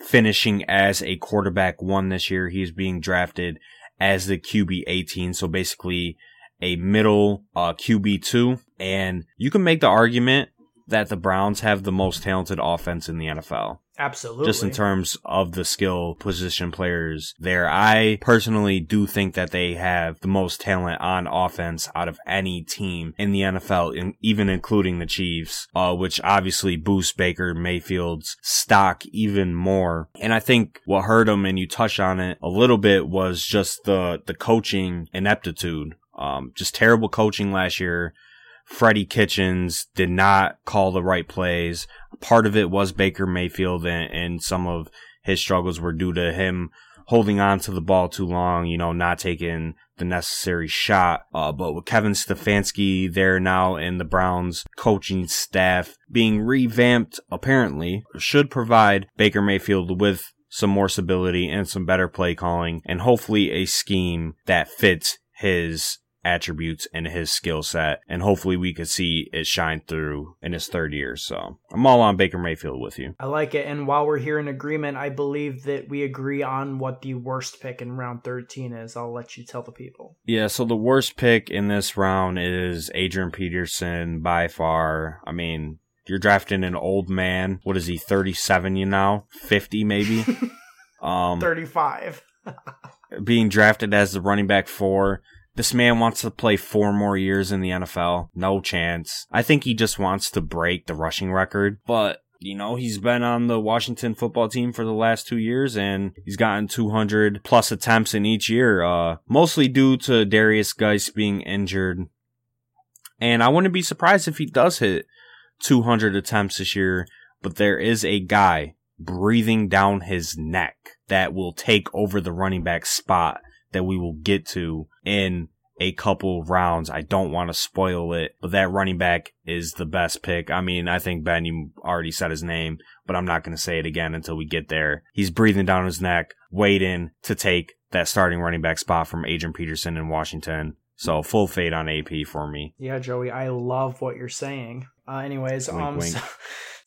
finishing as a quarterback one this year. He's being drafted as the QB 18. So basically a middle uh, QB two. And you can make the argument that the Browns have the most talented offense in the NFL. Absolutely. Just in terms of the skill position players there. I personally do think that they have the most talent on offense out of any team in the NFL, in, even including the Chiefs, uh, which obviously boosts Baker Mayfield's stock even more. And I think what hurt him, and you touched on it a little bit, was just the, the coaching ineptitude. Um, just terrible coaching last year. Freddie Kitchens did not call the right plays. Part of it was Baker Mayfield and, and some of his struggles were due to him holding on to the ball too long, you know, not taking the necessary shot. Uh, but with Kevin Stefanski there now in the Browns coaching staff being revamped, apparently, should provide Baker Mayfield with some more stability and some better play calling and hopefully a scheme that fits his attributes and his skill set. And hopefully we could see it shine through in his third year. So I'm all on Baker Mayfield with you. I like it. And while we're here in agreement, I believe that we agree on what the worst pick in round 13 is. I'll let you tell the people. Yeah. So the worst pick in this round is Adrian Peterson by far. I mean, you're drafting an old man. What is he, 37 you now? 50 maybe? um, 35. being drafted as the running back four this man wants to play four more years in the NFL. No chance. I think he just wants to break the rushing record, but you know, he's been on the Washington football team for the last two years and he's gotten 200 plus attempts in each year, uh, mostly due to Darius Guice being injured. And I wouldn't be surprised if he does hit 200 attempts this year, but there is a guy breathing down his neck that will take over the running back spot that we will get to in a couple rounds. I don't want to spoil it, but that running back is the best pick. I mean, I think Ben, you already said his name, but I'm not going to say it again until we get there. He's breathing down his neck, waiting to take that starting running back spot from Adrian Peterson in Washington. So full fade on AP for me. Yeah, Joey, I love what you're saying. Uh, anyways, wink, um, wink. So,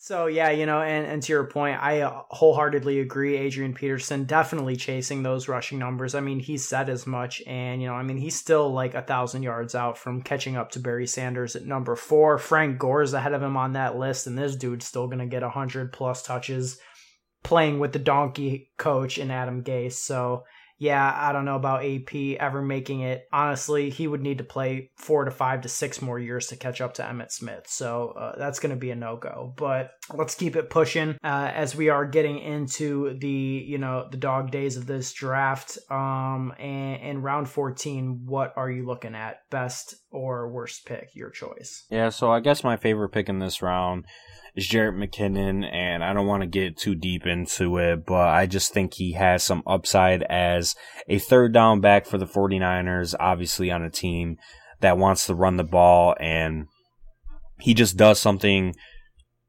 so yeah, you know, and, and to your point, I uh, wholeheartedly agree. Adrian Peterson definitely chasing those rushing numbers. I mean, he said as much, and you know, I mean, he's still like a thousand yards out from catching up to Barry Sanders at number four. Frank Gore's ahead of him on that list, and this dude's still gonna get a hundred plus touches playing with the donkey coach and Adam Gase. So yeah, I don't know about AP ever making it. Honestly, he would need to play four to five to six more years to catch up to Emmitt Smith. So uh, that's going to be a no go. But let's keep it pushing uh, as we are getting into the you know the dog days of this draft. Um, and, and round fourteen, what are you looking at? Best or worst pick? Your choice. Yeah, so I guess my favorite pick in this round is Jerick McKinnon, and I don't want to get too deep into it, but I just think he has some upside as a third down back for the 49ers, obviously on a team that wants to run the ball, and he just does something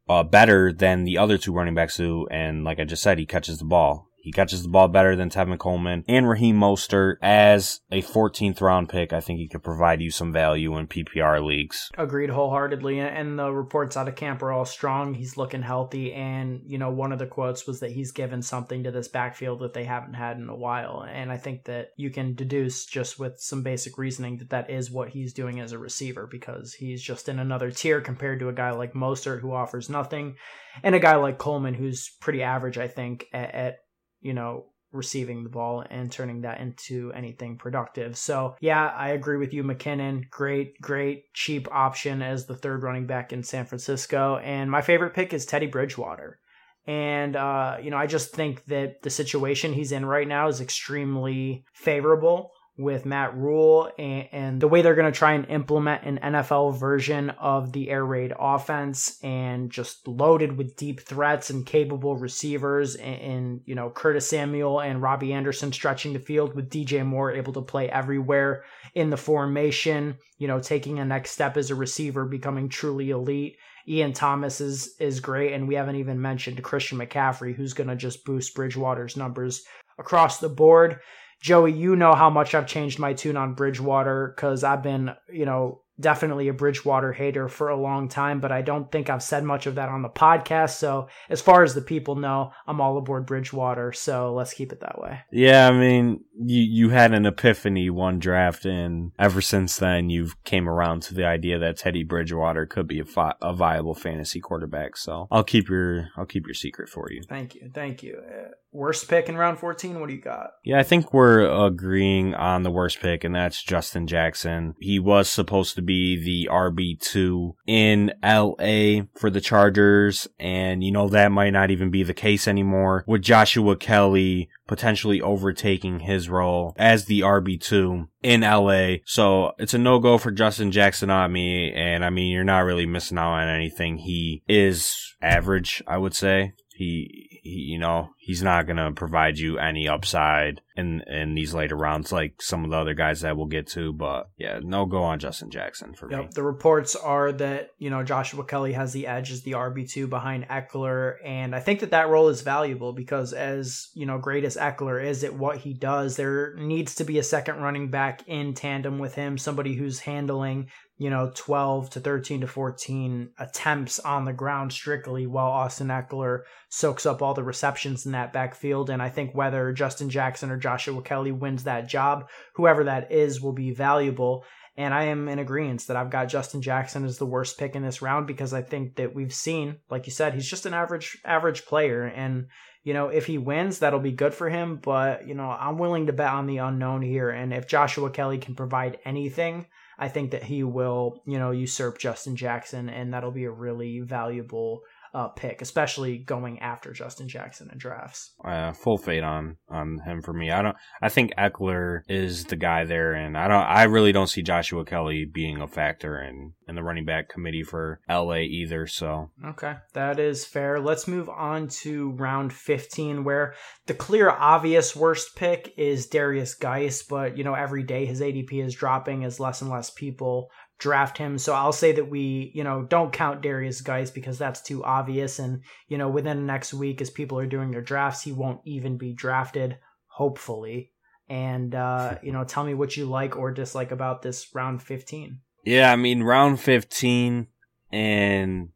uh, better than the other two running backs do, and like I just said, he catches the ball. He catches the ball better than Tevin Coleman and Raheem Mostert as a 14th round pick. I think he could provide you some value in PPR leagues. Agreed wholeheartedly. And the reports out of camp are all strong. He's looking healthy. And, you know, one of the quotes was that he's given something to this backfield that they haven't had in a while. And I think that you can deduce just with some basic reasoning that that is what he's doing as a receiver because he's just in another tier compared to a guy like Mostert who offers nothing and a guy like Coleman who's pretty average, I think, at, at you know, receiving the ball and turning that into anything productive. So, yeah, I agree with you. McKinnon, great, great, cheap option as the third running back in San Francisco. And my favorite pick is Teddy Bridgewater. And, uh, you know, I just think that the situation he's in right now is extremely favorable with Matt Rhule and, and the way they're going to try and implement an NFL version of the air raid offense and just loaded with deep threats and capable receivers and, and, you know Curtis Samuel and Robbie Anderson stretching the field with DJ Moore able to play everywhere in the formation, you know, taking a next step as a receiver, becoming truly elite. Ian Thomas is is great and we haven't even mentioned Christian McCaffrey who's going to just boost Bridgewater's numbers across the board. Joey, you know how much I've changed my tune on Bridgewater because I've been, you know, definitely a Bridgewater hater for a long time, but I don't think I've said much of that on the podcast. So, as far as the people know, I'm all aboard Bridgewater. So, let's keep it that way. Yeah, I mean, you you had an epiphany one draft, and ever since then, you've came around to the idea that Teddy Bridgewater could be a, fi- a viable fantasy quarterback. So, I'll keep your I'll keep your secret for you. Thank you, thank you. Uh, worst pick in round 14. What do you got? Yeah, I think we're agreeing on the worst pick, and that's Justin Jackson. He was supposed to be the RB2 in LA for the Chargers. And, you know, that might not even be the case anymore with Joshua Kelley potentially overtaking his role as the RB2 in LA. So it's a no go for Justin Jackson on me. And I mean, you're not really missing out on anything. He is average, I would say. He, he, you know, he's not going to provide you any upside in in these later rounds like some of the other guys that we'll get to. But yeah, no go on Justin Jackson for yep. me. The reports are that you know Joshua Kelley has the edge as the RB two behind Ekeler, and I think that that role is valuable because as you know, great as Ekeler is at what he does, there needs to be a second running back in tandem with him, somebody who's handling you know, 12 to 13 to 14 attempts on the ground strictly while Austin Ekeler soaks up all the receptions in that backfield. And I think whether Justin Jackson or Joshua Kelley wins that job, whoever that is will be valuable. And I am in agreement that I've got Justin Jackson as the worst pick in this round because I think that we've seen, like you said, he's just an average average player. And, you know, if he wins, that'll be good for him. But, you know, I'm willing to bet on the unknown here. And if Joshua Kelley can provide anything, I think that he will, you know, usurp Justin Jackson, and that'll be a really valuable uh, pick, especially going after Justin Jackson in drafts. Uh, full fade on on him for me. I don't. I think Ekeler is the guy there, and I don't. I really don't see Joshua Kelley being a factor in in the running back committee for LA either. So okay, that is fair. Let's move on to round fifteen, where the clear obvious worst pick is Darius Guice, but you know every day his ADP is dropping as less and less people draft him. So I'll say that we, you know, don't count Darius Guice because that's too obvious. And, you know, within the next week, as people are doing their drafts, he won't even be drafted, hopefully. And, uh, you know, tell me what you like or dislike about this round 15. Yeah, I mean, round 15, and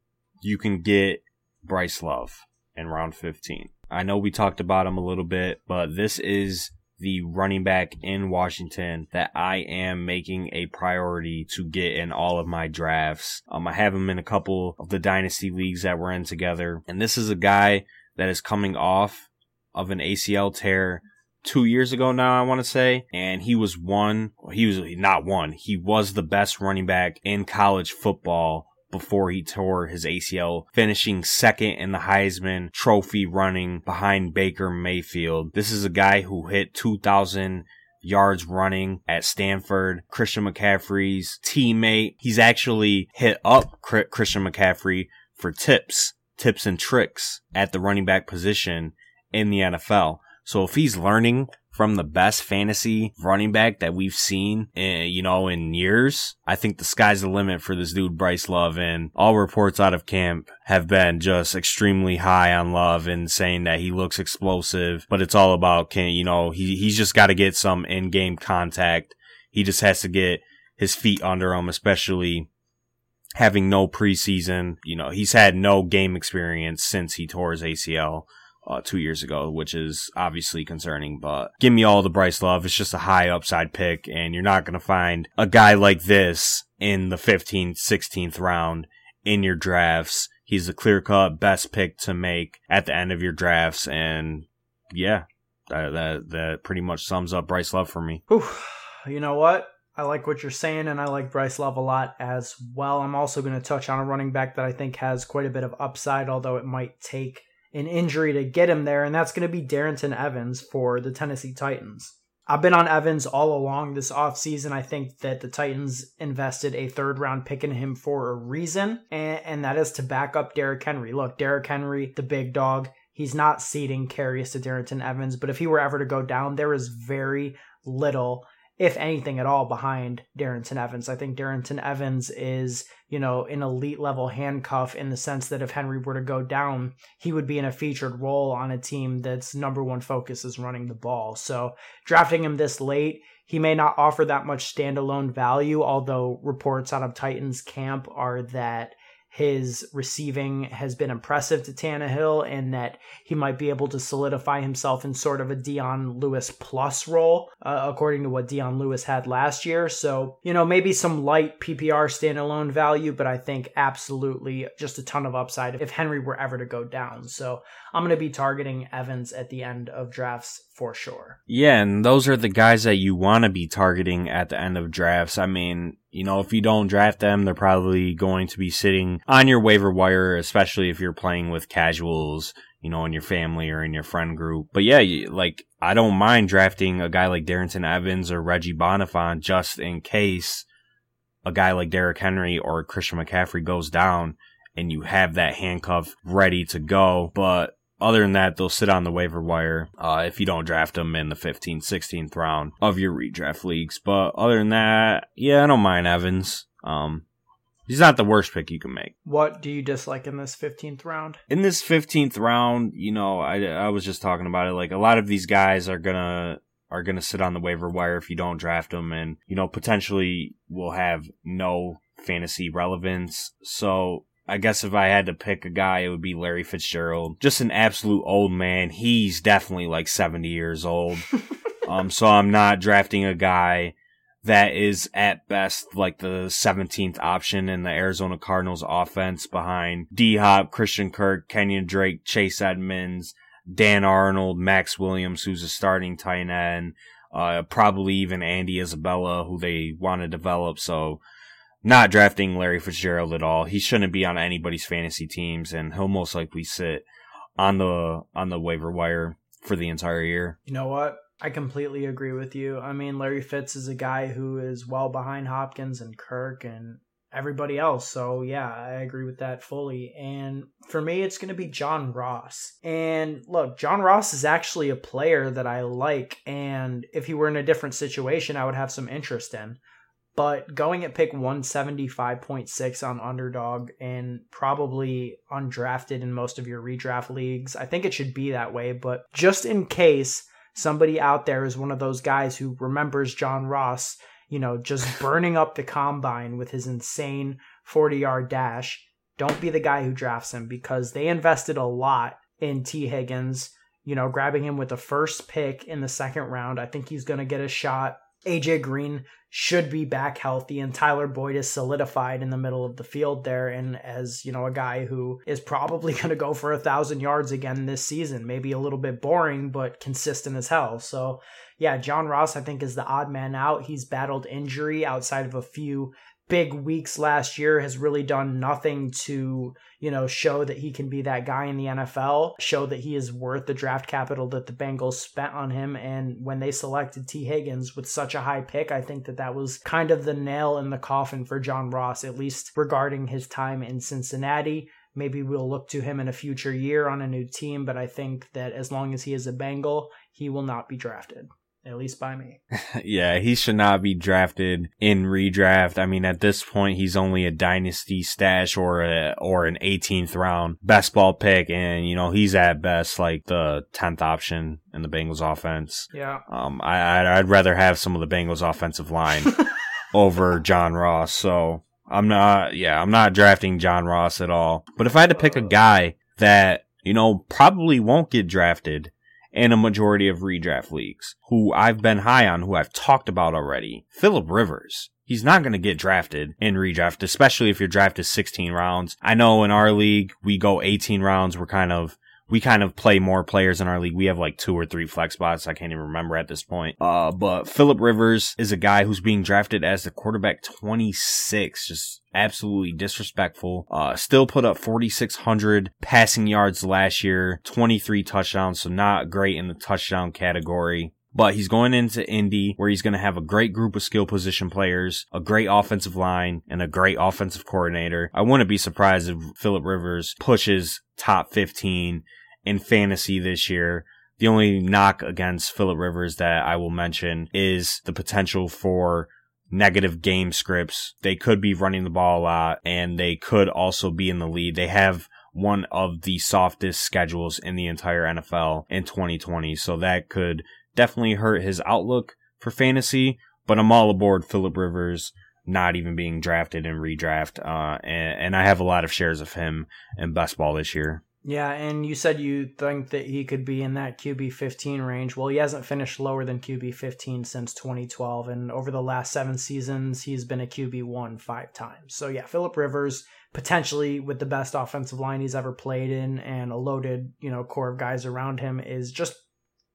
you can get Bryce Love in round 15. I know we talked about him a little bit, but this is the running back in Washington that I am making a priority to get in all of my drafts. Um, I have him in a couple of the dynasty leagues that we're in together. And this is a guy that is coming off of an ACL tear two years ago now, I want to say. And he was one, he was not one, he was the best running back in college football before he tore his ACL, finishing second in the Heisman Trophy running behind Baker Mayfield. This is a guy who hit 2,000 yards running at Stanford. Christian McCaffrey's teammate. He's actually hit up Christian McCaffrey for tips, tips and tricks at the running back position in the NFL. So if he's learning from the best fantasy running back that we've seen, in, you know, in years. I think the sky's the limit for this dude, Bryce Love. And all reports out of camp have been just extremely high on Love and saying that he looks explosive, but it's all about can, you know, he, he's just got to get some in game contact. He just has to get his feet under him, especially having no preseason. You know, he's had no game experience since he tore his ACL uh, two years ago, which is obviously concerning. But give me all the Bryce Love. It's just a high upside pick, and you're not going to find a guy like this in the 15th, 16th round in your drafts. He's the clear cut best pick to make at the end of your drafts. And yeah, that, that, that pretty much sums up Bryce Love for me. Whew. You know what? I like what you're saying, and I like Bryce Love a lot as well. I'm also going to touch on a running back that I think has quite a bit of upside, although it might take an injury to get him there, and that's going to be Darrynton Evans for the Tennessee Titans. I've been on Evans all along this offseason. I think that the Titans invested a third round pick in him for a reason, and, and that is to back up Derrick Henry. Look, Derrick Henry, the big dog, he's not ceding carries to Darrynton Evans, but if he were ever to go down, there is very little if anything at all, behind Darrynton Evans. I think Darrynton Evans is, you know, an elite level handcuff in the sense that if Henry were to go down, he would be in a featured role on a team that's number one focus is running the ball. So drafting him this late, he may not offer that much standalone value, although reports out of Titans camp are that his receiving has been impressive to Tannehill and that he might be able to solidify himself in sort of a Dion Lewis plus role, uh, according to what Dion Lewis had last year. So, you know, maybe some light PPR standalone value, but I think absolutely just a ton of upside if Henry were ever to go down. So I'm going to be targeting Evans at the end of drafts for sure. Yeah, and those are the guys that you want to be targeting at the end of drafts. I mean, you know, if you don't draft them, they're probably going to be sitting on your waiver wire, especially if you're playing with casuals, you know, in your family or in your friend group. But yeah, like, I don't mind drafting a guy like Darrynton Evans or Reggie Bonnafon just in case a guy like Derrick Henry or Christian McCaffrey goes down and you have that handcuff ready to go. But other than that, they'll sit on the waiver wire uh, if you don't draft them in the 15th, 16th round of your redraft leagues. But other than that, yeah, I don't mind Evans. Um, he's not the worst pick you can make. What do you dislike in this 15th round? In this 15th round, you know, I, I was just talking about it. Like a lot of these guys are gonna are gonna sit on the waiver wire if you don't draft them, and you know potentially will have no fantasy relevance. So I guess if I had to pick a guy, it would be Larry Fitzgerald. Just an absolute old man. He's definitely like 70 years old. um, so I'm not drafting a guy that is at best like the 17th option in the Arizona Cardinals offense behind D Hop, Christian Kirk, Kenyon Drake, Chase Edmonds, Dan Arnold, Maxx Williams, who's a starting tight end, uh, probably even Andy Isabella, who they want to develop. So, not drafting Larry Fitzgerald at all. He shouldn't be on anybody's fantasy teams, and he'll most likely sit on the on the waiver wire for the entire year. You know what? I completely agree with you. I mean, Larry Fitz is a guy who is well behind Hopkins and Kirk and everybody else. So, yeah, I agree with that fully. And for me, it's going to be John Ross. And look, John Ross is actually a player that I like. And if he were in a different situation, I would have some interest in but going at pick 175.6 on underdog and probably undrafted in most of your redraft leagues, I think it should be that way. But just in case somebody out there is one of those guys who remembers John Ross, you know, just burning up the combine with his insane 40 yard dash, don't be the guy who drafts him because they invested a lot in Tee Higgins. You know, grabbing him with the first pick in the second round. I think he's going to get a shot AJ Green should be back healthy and Tyler Boyd is solidified in the middle of the field there and as you know a guy who is probably going to go for a thousand yards again this season maybe a little bit boring but consistent as hell. So yeah John Ross I think is the odd man out. He's battled injury outside of a few big weeks last year has really done nothing to, you know, show that he can be that guy in the NFL, show that he is worth the draft capital that the Bengals spent on him. And when they selected Tee Higgins with such a high pick, I think that that was kind of the nail in the coffin for John Ross, at least regarding his time in Cincinnati. Maybe we'll look to him in a future year on a new team, but I think that as long as he is a Bengal, he will not be drafted at least by me. yeah, he should not be drafted in redraft. I mean, at this point, he's only a dynasty stash or a, or an 18th round best ball pick, and you know he's at best like the 10th option in the Bengals offense. Yeah. Um, I I'd rather have some of the Bengals offensive line over John Ross. So I'm not. Yeah, I'm not drafting John Ross at all. But if I had to pick a guy that you know probably won't get drafted in a majority of redraft leagues, who I've been high on, who I've talked about already. Philip Rivers. He's not going to get drafted in redraft, especially if your draft is 16 rounds. I know in our league, we go 18 rounds. We're kind of we kind of play more players in our league. We have like two or three flex spots. I can't even remember at this point. Uh, but Philip Rivers is a guy who's being drafted as the quarterback 26. Just absolutely disrespectful. Uh, still put up 4,600 passing yards last year, 23 touchdowns. So not great in the touchdown category. But he's going into Indy where he's going to have a great group of skill position players, a great offensive line, and a great offensive coordinator. I wouldn't be surprised if Philip Rivers pushes top 15 in fantasy this year. The only knock against Philip Rivers that I will mention is the potential for negative game scripts. They could be running the ball a lot and they could also be in the lead. They have one of the softest schedules in the entire NFL in 2020. So that could definitely hurt his outlook for fantasy, but I'm all aboard Philip Rivers not even being drafted in redraft. Uh, and, and I have a lot of shares of him in best ball this year. Yeah, and you said you think that he could be in that QB 15 range. Well, he hasn't finished lower than QB 15 since 2012, and over the last seven seasons, he's been a QB 1 five times. So, yeah, Philip Rivers, potentially with the best offensive line he's ever played in and a loaded, you know, core of guys around him, is just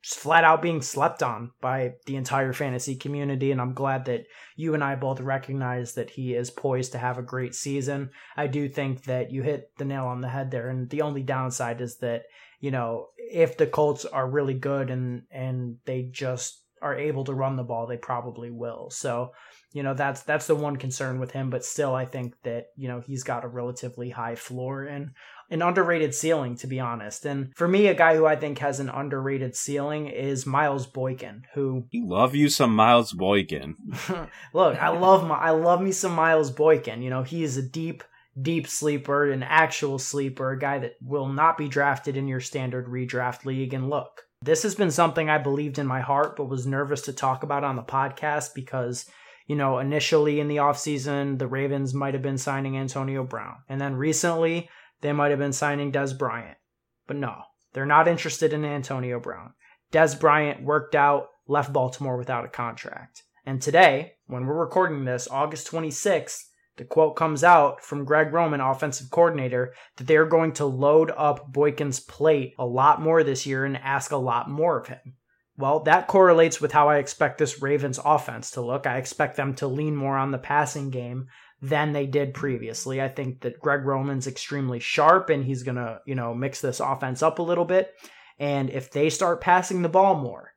flat out being slept on by the entire fantasy community. And I'm glad that you and I both recognize that he is poised to have a great season. I do think that you hit the nail on the head there. And the only downside is that, you know, if the Colts are really good and, and they just are able to run the ball, they probably will. So, you know, that's, that's the one concern with him. But still, I think that, you know, he's got a relatively high floor. And an underrated ceiling, to be honest. And for me, a guy who I think has an underrated ceiling is Miles Boykin, who you love you some Miles Boykin. Look, I love my I love me some Miles Boykin. You know, he is a deep deep sleeper, an actual sleeper, a guy that will not be drafted in your standard redraft league. And look, this has been something I believed in my heart, but was nervous to talk about on the podcast because, you know, initially in the offseason, the Ravens might have been signing Antonio Brown. And then recently, they might have been signing Dez Bryant. But no, they're not interested in Antonio Brown. Dez Bryant worked out, left Baltimore without a contract. And today, when we're recording this, August 26th, the quote comes out from Greg Roman, offensive coordinator, that they're going to load up Boykin's plate a lot more this year and ask a lot more of him. Well, that correlates with how I expect this Ravens offense to look. I expect them to lean more on the passing game than they did previously. I think that Greg Roman's extremely sharp and he's going to, you know, mix this offense up a little bit. And if they start passing the ball more,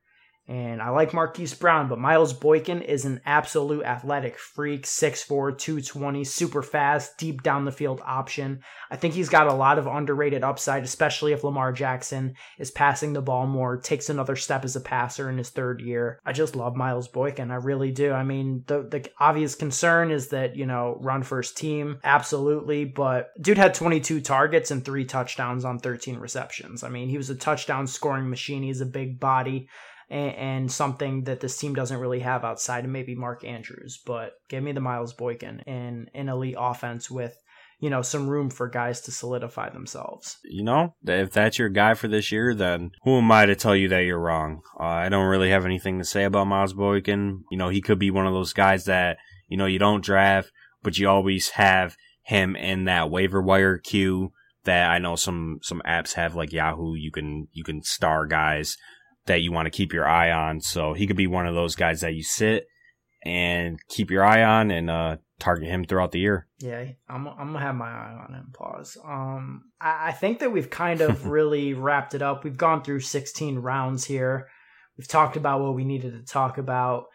and I like Marquise Brown, but Miles Boykin is an absolute athletic freak, 6'4, 220, super fast, deep down the field option. I think he's got a lot of underrated upside, especially if Lamar Jackson is passing the ball more, takes another step as a passer in his third year. I just love Miles Boykin. I really do. I mean, the, the obvious concern is that, you know, run first team, absolutely, but dude had 22 targets and three touchdowns on 13 receptions. I mean, he was a touchdown scoring machine. He's a big body and, and, something that this team doesn't really have outside of maybe Mark Andrews. But give me the Miles Boykin and an elite offense with you know some room for guys to solidify themselves. You know, if that's your guy for this year, then who am I to tell you that you're wrong? Uh, I don't really have anything to say about Miles Boykin. You know, he could be one of those guys that you know you don't draft, but you always have him in that waiver wire queue that I know some some apps have like Yahoo. You can you can star guys that you want to keep your eye on. So he could be one of those guys that you sit and keep your eye on and uh, target him throughout the year. Yeah, I'm I'm gonna have my eye on him. Pause. Um, I, I think that we've kind of really wrapped it up. We've gone through 16 rounds here. We've talked about what we needed to talk about.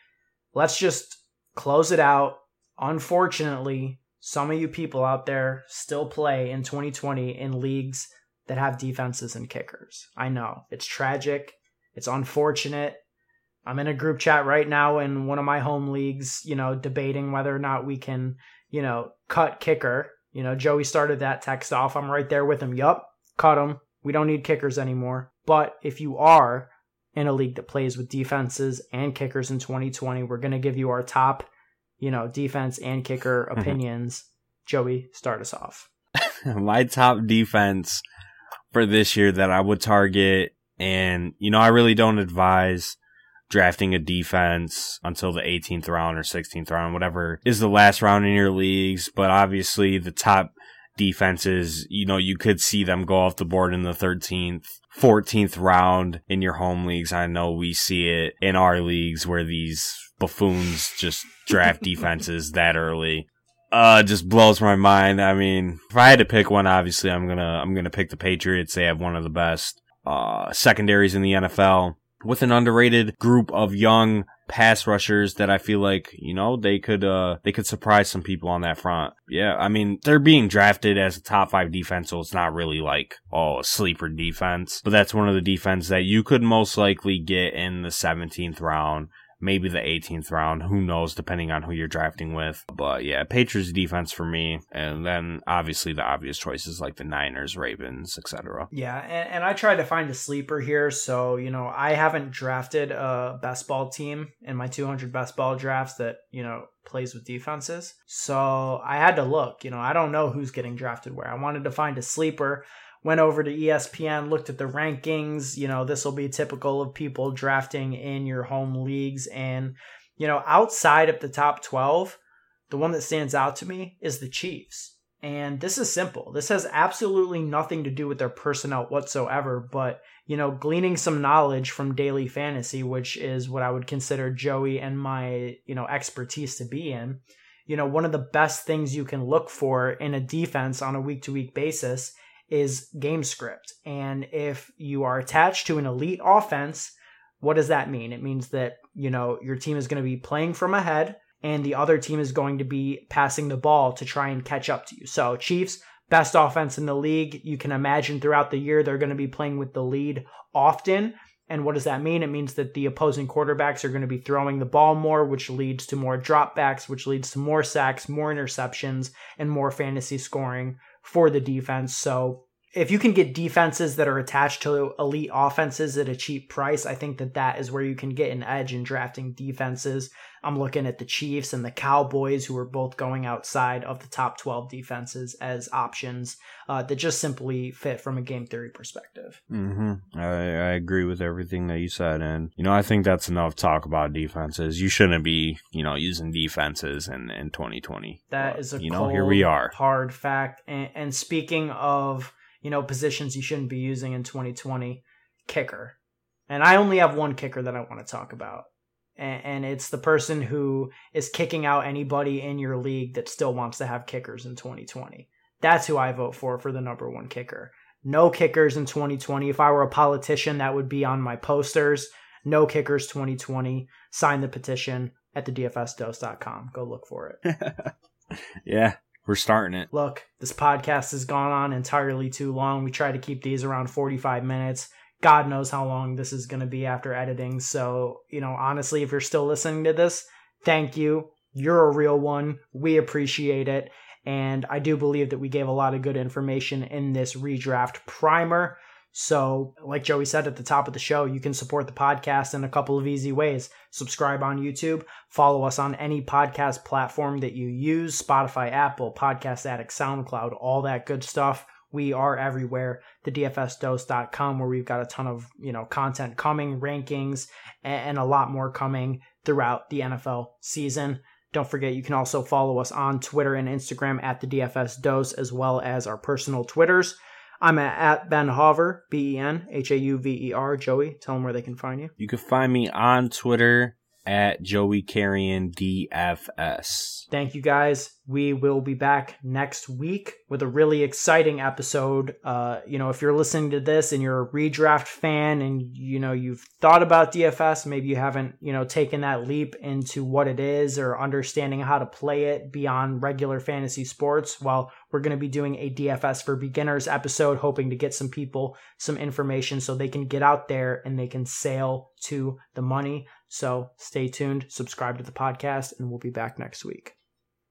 Let's just close it out. Unfortunately, some of you people out there still play in 2020 in leagues that have defenses and kickers. I know it's tragic. It's unfortunate. I'm in a group chat right now in one of my home leagues, you know, debating whether or not we can, you know, cut kicker. You know, Joey started that text off. I'm right there with him. Yup, cut him. We don't need kickers anymore. But if you are in a league that plays with defenses and kickers in 2020, we're going to give you our top, you know, defense and kicker opinions. Joey, start us off. my top defense for this year that I would target and, you know, I really don't advise drafting a defense until the 18th round or 16th round, whatever is the last round in your leagues. But obviously the top defenses, you know, you could see them go off the board in the 13th, 14th round in your home leagues. I know we see it in our leagues where these buffoons just draft defenses that early. Uh, just blows my mind. I mean, if I had to pick one, obviously I'm gonna, I'm gonna pick the Patriots. They have one of the best uh, secondaries in the NFL with an underrated group of young pass rushers that I feel like, you know, they could, uh, they could surprise some people on that front. Yeah. I mean, they're being drafted as a top five defense, so it's not really like, oh, a sleeper defense, but that's one of the defense that you could most likely get in the 17th round maybe the 18th round. Who knows, depending on who you're drafting with. But yeah, Patriots defense for me. And then obviously the obvious choices like the Niners, Ravens, etc. Yeah, and, and I tried to find a sleeper here. So, you know, I haven't drafted a best ball team in my 200 best ball drafts that, you know, plays with defenses. So I had to look. You know, I don't know who's getting drafted where. I wanted to find a sleeper went over to ESPN, looked at the rankings. You know, this will be typical of people drafting in your home leagues. And, you know, outside of the top 12, the one that stands out to me is the Chiefs. And this is simple. This has absolutely nothing to do with their personnel whatsoever, but, you know, gleaning some knowledge from daily fantasy, which is what I would consider Joey and my, you know, expertise to be in. You know, one of the best things you can look for in a defense on a week to week basis is game script. And if you are attached to an elite offense, what does that mean? It means that, you know, your team is going to be playing from ahead and the other team is going to be passing the ball to try and catch up to you. So, Chiefs, best offense in the league. You can imagine throughout the year they're going to be playing with the lead often. And what does that mean? It means that the opposing quarterbacks are going to be throwing the ball more, which leads to more dropbacks, which leads to more sacks, more interceptions, and more fantasy scoring for the defense. So if you can get defenses that are attached to elite offenses at a cheap price, I think that that is where you can get an edge in drafting defenses. I'm looking at the Chiefs and the Cowboys, who are both going outside of the top 12 defenses as options uh, that just simply fit from a game theory perspective. Mm-hmm. I, I agree with everything that you said. And, you know, I think that's enough talk about defenses. You shouldn't be, you know, using defenses in, in 2020. That is a you know, here we are. hard fact. And, and speaking of, you know, positions you shouldn't be using in 2020, kicker. And I only have one kicker that I want to talk about. And, and it's the person who is kicking out anybody in your league that still wants to have kickers in 2020. That's who I vote for for the number one kicker. No kickers in 2020. If I were a politician, that would be on my posters. No kickers 2020. Sign the petition at the dfsdose.com. Go look for it. yeah, we're starting it. Look, this podcast has gone on entirely too long. We try to keep these around 45 minutes. God knows how long this is going to be after editing. So, you know, honestly, if you're still listening to this, thank you. You're a real one. We appreciate it. And I do believe that we gave a lot of good information in this redraft primer. So, like Joey said at the top of the show, you can support the podcast in a couple of easy ways. Subscribe on YouTube, follow us on any podcast platform that you use Spotify, Apple, Podcast Addict, SoundCloud, all that good stuff. We are everywhere. The DFSDose.com, where we've got a ton of you know content coming, rankings, and a lot more coming throughout the NFL season. Don't forget, you can also follow us on Twitter and Instagram at the DFS Dose, as well as our personal Twitters. I'm at, Ben Hauver, B E N H A U V E R. Joey, tell them where they can find you. You can find me on Twitter at Joey Carrion DFS. Thank you guys. We will be back next week with a really exciting episode. Uh, you know, if you're listening to this and you're a redraft fan and you know you've thought about DFS, maybe you haven't, you know, taken that leap into what it is or understanding how to play it beyond regular fantasy sports. Well, we're going to be doing a DFS for beginners episode, hoping to get some people some information so they can get out there and they can sail to the money. So stay tuned, subscribe to the podcast, and we'll be back next week.